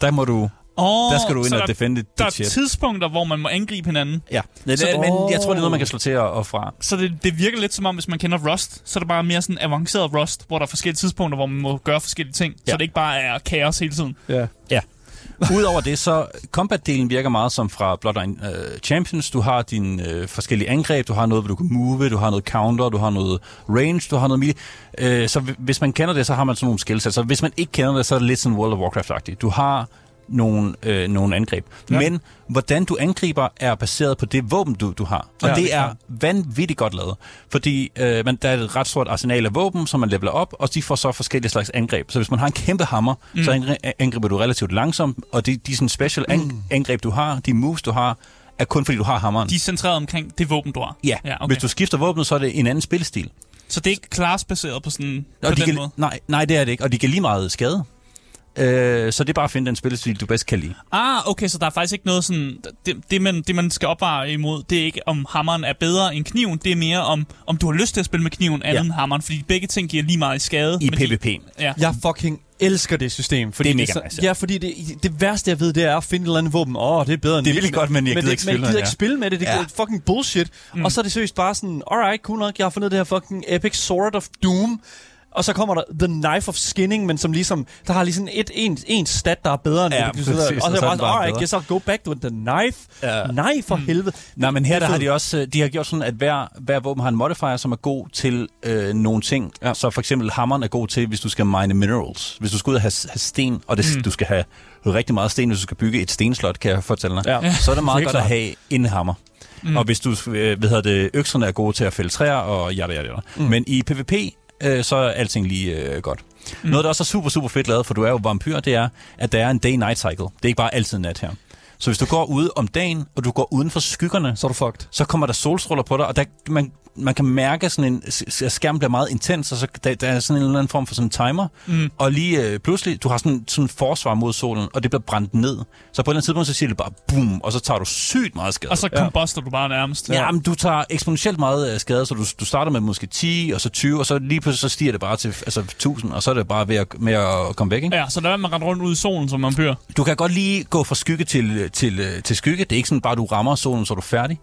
Speaker 3: Der må du,
Speaker 2: Oh,
Speaker 3: der skal du ind og
Speaker 2: der,
Speaker 3: defende dit
Speaker 2: der er tidspunkter, hvor man må angribe hinanden.
Speaker 3: Ja, det,
Speaker 2: Så-
Speaker 3: det, men jeg tror, det er noget, man kan slå til og, og fra.
Speaker 2: Så det, det virker lidt som om, hvis man kender Rust, så er det bare mere sådan avanceret Rust, hvor der er forskellige tidspunkter, hvor man må gøre forskellige ting. Ja. Så det ikke bare er kaos hele tiden.
Speaker 1: Ja.
Speaker 3: Ja. Udover det, så combat-delen virker meget som fra Bloodline uh, Champions. Du har dine uh, øh, forskellige angreb, du har noget, hvor du kan move, du har noget counter, du har noget range, du har noget melee. Uh, så hvis man kender det, så har man sådan nogle skillsets. Så hvis man ikke kender det, så er det lidt sådan World of Warcraft-agtigt. Du har nogle, øh, nogle angreb. Ja. Men hvordan du angriber, er baseret på det våben, du, du har. Og
Speaker 1: Ja, det er
Speaker 3: vanvittigt godt lavet. Fordi øh, man, der er et ret stort arsenal af våben, som man leveler op, og de får så forskellige slags angreb. Så hvis man har en kæmpe hammer, mm. så angri- angriber du relativt langsomt, og de, de sådan special
Speaker 1: Mm.
Speaker 3: angreb, du har, de moves, du har, er kun fordi, du har hammeren.
Speaker 2: De er centreret omkring det våben, du har.
Speaker 3: ja,
Speaker 2: ja okay.
Speaker 3: hvis du skifter våbnet, så er det en anden spilstil.
Speaker 2: Så det er ikke class-baseret på, sådan, på
Speaker 3: Og de
Speaker 2: den
Speaker 3: kan,
Speaker 2: måde?
Speaker 3: nej, nej, det er det ikke. Og de kan lige meget skade. Øh, så det er bare at finde den spilstil, du bedst kan lide.
Speaker 2: Ah, okay, så der er faktisk ikke noget sådan... Det, det, man, det, man skal opvare imod, det er ikke, om hammeren er bedre end kniven. Det er mere, om, om du har lyst til at spille med kniven andet
Speaker 3: Ja.
Speaker 2: end hammeren. Fordi begge ting giver lige meget skade.
Speaker 3: I
Speaker 2: men de-
Speaker 3: PvP.
Speaker 2: Ja.
Speaker 1: Jeg fucking elsker det system. Fordi
Speaker 3: Det er mega
Speaker 1: så,
Speaker 3: nice, ja.
Speaker 1: Ja, fordi det, det værste, jeg ved, det er at finde et eller andet våben. Åh, oh, det er bedre end
Speaker 3: Det er virkelig godt, men jeg gider
Speaker 1: det,
Speaker 3: ikke
Speaker 1: men
Speaker 3: spille
Speaker 1: jeg gider
Speaker 3: med
Speaker 1: ikke
Speaker 3: det,
Speaker 1: spille med det. Det
Speaker 3: Ja.
Speaker 1: er fucking bullshit. Mm. Og så er det seriøst bare sådan, alright, cool nok, jeg har fundet det her fucking Epic Sword of Doom. Og så kommer der The Knife of Skinning, men som ligesom, der har ligesom et, en, en stat, der er bedre end
Speaker 3: Ja,
Speaker 1: det.
Speaker 3: præcis,
Speaker 1: og så er
Speaker 3: så er
Speaker 1: bare
Speaker 3: bare
Speaker 1: alright, I'll go back to the knife.
Speaker 3: Ja.
Speaker 1: Nej, for helvede.
Speaker 3: Nej, men her
Speaker 1: Det er
Speaker 3: der har de også øh, de har gjort sådan, at hver, hver våben har en modifier, som er god til øh, nogle ting.
Speaker 1: Ja.
Speaker 3: Ja. Så for eksempel hammeren er god til, hvis du skal mine minerals. Hvis du skal ud og have, have sten, og det, mm. du skal have rigtig meget sten, hvis du skal bygge et stenslot, kan jeg fortælle dig.
Speaker 1: Ja.
Speaker 3: Så er det meget godt at have en hammer. Mm. Og hvis du, øh, hvad hedder det, økserne er gode til at fælde træer, og jada, jada, jada. Mm. Men i PvP, øh, så er alting lige øh, godt. Mm. Noget, der også er super, super fedt lavet, for du er jo vampyr, det er, at der er en day-night cycle. Det er ikke bare altid nat her. Så hvis du går ude om dagen, og du går uden for skyggerne,
Speaker 1: Så er du fucked.
Speaker 3: så kommer der solstråler på dig, og der, man, man kan mærke, sådan en, at skærmen bliver meget intens, og så der, der er sådan en eller anden form for sådan en timer, mm. og lige øh, pludselig, du har sådan sådan en forsvar mod solen, og det bliver brændt ned. Så på et eller andet tidspunkt, så siger det bare boom, og så tager du sygt meget skade.
Speaker 2: Og så combuster du bare nærmest.
Speaker 3: Ja, men du tager eksponentielt meget øh, skade, så du, du starter med måske 10, og så 20, og så lige pludselig så stiger det bare til altså, 1000, og så er det bare ved at, med at komme væk. Ikke?
Speaker 2: Ja, så der er man rende rundt ud i solen som vampyr.
Speaker 3: Du kan godt lige gå fra skygge til, til, øh, til skygge. Det er ikke sådan bare, du rammer solen, så er du færdig.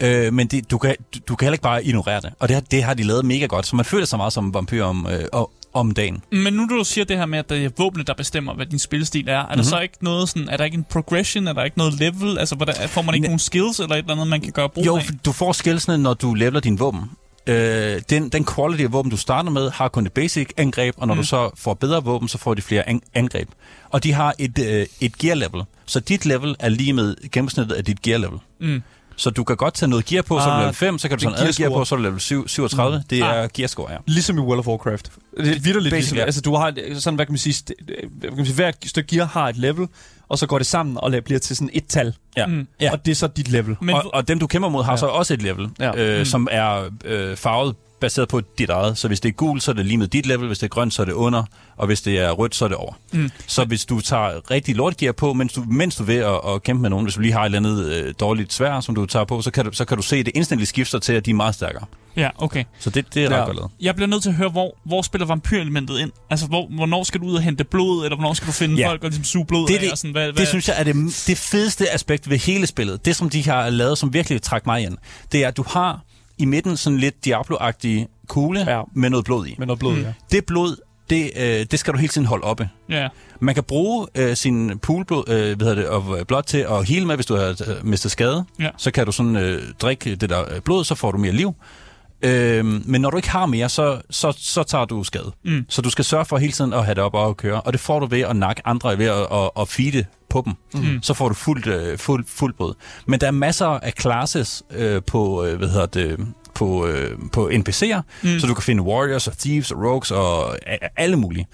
Speaker 3: Øh, men det, du, kan, du, du kan heller ikke bare ignorere det. Og det, har- det har de lavet mega godt, så man føler sig meget som en vampyr om, øh, om- om dagen.
Speaker 2: Men nu du siger det her med, at det er våbne, der bestemmer, hvad din spilstil er, er
Speaker 3: Mhm.
Speaker 2: der så ikke noget sådan, er der ikke en progression, er der ikke noget level, altså hvordan, får man ikke
Speaker 3: Ne-
Speaker 2: nogen skills eller et eller andet, man kan gøre brug
Speaker 3: Jo,
Speaker 2: af?
Speaker 3: for du får skillsene, når du leveler din våben. Øh, den, den quality af våben, du starter med, har kun et basic angreb, og når mm. du så får bedre våben, så får de flere an- angreb. Og de har et, øh, et gear level. Så dit level er lige med gennemsnittet af dit gear level.
Speaker 2: Mm.
Speaker 3: Så du kan godt tage noget gear på, så er du
Speaker 1: Ah,
Speaker 3: level 5, så kan du tage noget andet gear
Speaker 1: gearscore.
Speaker 3: på, så er du level 7, 37. Mm. Det er
Speaker 2: Ah.
Speaker 3: gear score, ja.
Speaker 1: Ligesom i World of Warcraft. Det er vitterligt
Speaker 3: Basic,
Speaker 1: ligesom,
Speaker 3: ja.
Speaker 1: altså du har sådan, hvad kan man sige, st- hvad kan man sige, hvert stykke gear har et level, og så går det sammen og bliver til sådan et tal.
Speaker 3: Ja.
Speaker 2: Mm.
Speaker 3: ja.
Speaker 1: Og det er så dit level.
Speaker 2: Men
Speaker 3: og, og dem, du kæmper mod, har ja. så også et level,
Speaker 1: Ja.
Speaker 3: øh,
Speaker 2: mm.
Speaker 3: som er øh, farvet baseret på dit eget. Så hvis det er gult, så er det lige med dit level. Hvis det er grønt, så er det under. Og hvis det er rødt, så er det over.
Speaker 2: Mm.
Speaker 3: Så hvis du tager rigtig lortgear på, mens du, mens du er ved at, at kæmpe med nogen, hvis du lige har et eller andet øh, dårligt svær, som du tager på, så kan du, så kan du se, at det instantly skifter til, at de er meget stærkere.
Speaker 2: Ja, okay.
Speaker 3: Så det, det er ret
Speaker 1: Ja.
Speaker 3: godt lavet.
Speaker 2: Jeg bliver nødt til at høre, hvor, hvor spiller vampyrelementet ind? Altså, hvor, hvornår skal du ud og hente blod, eller hvornår skal du finde
Speaker 3: Ja.
Speaker 2: folk og ligesom suge blod
Speaker 3: Det,
Speaker 2: af?
Speaker 3: det,
Speaker 2: Og sådan, hvad, hvad?
Speaker 3: det synes jeg er det, det fedeste aspekt ved hele spillet. Det, som de har lavet, som virkelig trækker mig ind, det er, at du har i midten sådan lidt Diablo-agtig kugle
Speaker 1: Ja.
Speaker 3: med noget blod i.
Speaker 1: Med noget blod,
Speaker 2: Mm.
Speaker 1: ja.
Speaker 3: Det blod, det, øh, det skal du hele tiden holde oppe.
Speaker 2: Ja.
Speaker 3: Man kan bruge øh, sin poolblod, øh, hvad hedder det, og øh, blot til at heal med, hvis du har øh, mistet skade.
Speaker 2: Ja.
Speaker 3: Så kan du sådan øh, drikke det der øh, blod, så får du mere liv. Øh, men når du ikke har mere, så, så, så tager du skade.
Speaker 2: Mm.
Speaker 3: Så du skal sørge for hele tiden at have det op og at køre. Og det får du ved at nakke andre, ved at, at, at feede på dem.
Speaker 2: Mm.
Speaker 3: Så får du fuldt øh, fuld, fuld blod. Men der er masser af classes øh, på, øh, hvad hedder det, på, øh, på NPC'er,
Speaker 2: Mm.
Speaker 3: så du kan finde warriors og thieves og rogues og a- alle mulige.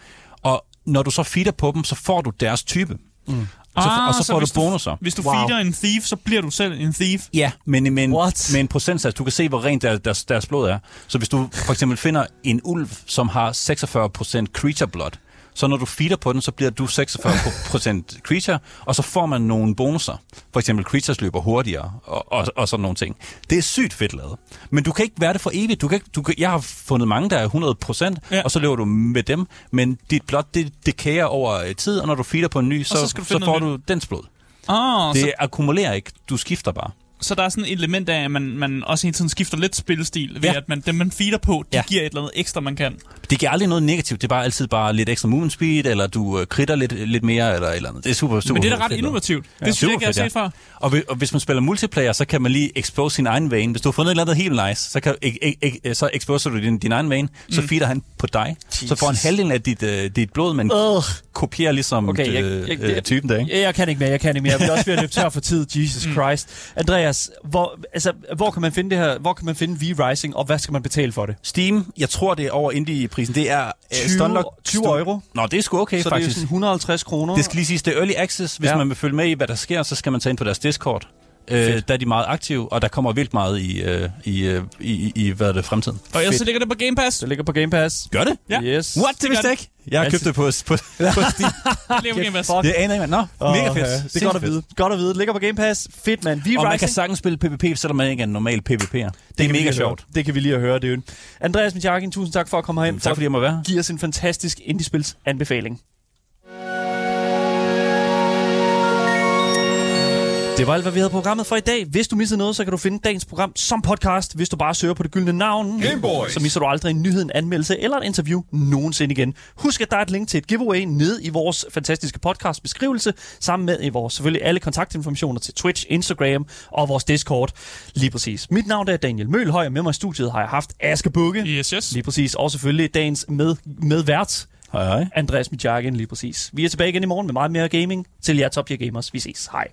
Speaker 3: Og når du så feeder på dem, så får du deres type. Mm. Og, så,
Speaker 2: Ah,
Speaker 3: og så får
Speaker 2: hvis
Speaker 3: du bonusser.
Speaker 2: Hvis du
Speaker 1: Wow.
Speaker 2: feeder en thief, så bliver du selv en thief.
Speaker 3: Ja, men med en,
Speaker 1: What?
Speaker 3: med en procentsats. Du kan se, hvor rent der, deres, deres blod er. Så hvis du for eksempel finder en ulv, som har 46% creature blood, så når du feeder på den, så bliver du 46% creature, og så får man nogle bonusser. For eksempel creatures løber hurtigere, og, og, og sådan nogle ting. Det er sygt fedt lavet. Men du kan ikke være det for evigt. Du kan ikke, du kan, jeg har fundet mange, der er 100%,
Speaker 2: Ja.
Speaker 3: og så løber du med dem. Men dit blod, det decayer over øh, tid, og når du feeder på en ny, så,
Speaker 2: så
Speaker 3: så, får du dens blod.
Speaker 2: Ah,
Speaker 3: Det
Speaker 2: så,
Speaker 3: akkumulerer ikke. Du skifter bare.
Speaker 2: Så der er sådan et element af, at man, man også hele tiden skifter lidt spilstil, ved
Speaker 3: Ja.
Speaker 2: at man, dem man feeder på, de
Speaker 3: Ja.
Speaker 2: giver et eller andet ekstra, man kan.
Speaker 3: Det giver aldrig noget negativt. Det er bare altid bare lidt ekstra movement speed, eller du øh, kritter lidt, lidt mere, eller et eller andet. Det er super, super
Speaker 2: Men det er da ret innovativt. Det synes jeg ikke, jeg har set før.
Speaker 3: Og, og hvis man spiller multiplayer, så kan man lige expose sin egen vane. Hvis du har fundet et eller andet helt nice, så, kan, ek, ek, ek, så exposer du din, din egen vane, så feeder han på dig. Så får han halvdelen af dit, øh, dit blod, men
Speaker 1: Ugh.
Speaker 3: kopierer ligesom
Speaker 1: Okay, jeg-
Speaker 3: øh,
Speaker 1: jeg-
Speaker 3: øh, typen der, ikke?
Speaker 1: Ja, jeg kan ikke mere, jeg kan ikke mere. Jeg bliver også ved at løbe tør for tid, Jesus Christ. Andreas, hvor, altså, hvor kan man finde det her? Hvor kan man finde V-Rising, og hvad skal man betale for det?
Speaker 3: Steam, jeg tror det er over indie-prisen. Det er øh,
Speaker 1: 20
Speaker 3: Stunlock-
Speaker 1: 20 euro?
Speaker 3: Nå, det er sgu okay,
Speaker 1: så det er
Speaker 3: faktisk.
Speaker 1: sådan 150 kroner.
Speaker 3: Det skal lige siges, det er early access. Hvis
Speaker 1: ja.
Speaker 3: man vil følge med i, hvad der sker, så skal man tage ind på deres Discord. Øh, der er de meget aktive, og der kommer vildt meget i, øh, i, øh, i, i, i hvad er det, fremtiden.
Speaker 2: Og ellers så ligger det på Game Pass.
Speaker 1: Det ligger på Game Pass.
Speaker 3: Gør det?
Speaker 2: Ja.
Speaker 1: Yes.
Speaker 3: What? Det vidste jeg ikke. Jeg har købt det på, på, på Steam.
Speaker 2: Det ligger på Game Pass.
Speaker 3: Det aner jeg ikke, mand. Nå,
Speaker 1: Åh,
Speaker 3: mega fedt.
Speaker 1: ja. Det er godt at vide. Godt at vide. Det ligger på Game Pass. Fedt, mand.
Speaker 3: Og man kan sagtens spille PvP, selvom man ikke er en normal PvP'er. Det, det er
Speaker 1: vi
Speaker 3: mega sjovt.
Speaker 1: høre. Det kan vi lige at høre. Det er. Andreas Mitjakin, tusind tak for at komme herind.
Speaker 3: Tak fordi jeg må være her.
Speaker 1: give os en fantastisk indiespils anbefaling. Det var alt, hvad vi havde programmet for i dag. Hvis du missede noget, så kan du finde dagens program som podcast, hvis du bare søger på det gyldne navn.
Speaker 4: Gameboys.
Speaker 1: Så misser du aldrig en nyhed, en anmeldelse eller et interview nogensinde igen. Husk, at der er et link til et giveaway nede i vores fantastiske podcast beskrivelse, sammen med i vores selvfølgelig alle kontaktinformationer til Twitch, Instagram og vores Discord. Lige præcis. Mit navn er Daniel Mølhøj, og med mig i studiet har jeg haft Aske Bukke.
Speaker 2: Yes, yes.
Speaker 1: Lige præcis. Og selvfølgelig dagens med, medvært,
Speaker 3: Hej hej.
Speaker 1: Andreas Mijagen lige præcis. Vi er tilbage igen i morgen med meget mere gaming til jer Top Gear Gamers. Vi ses. Hej.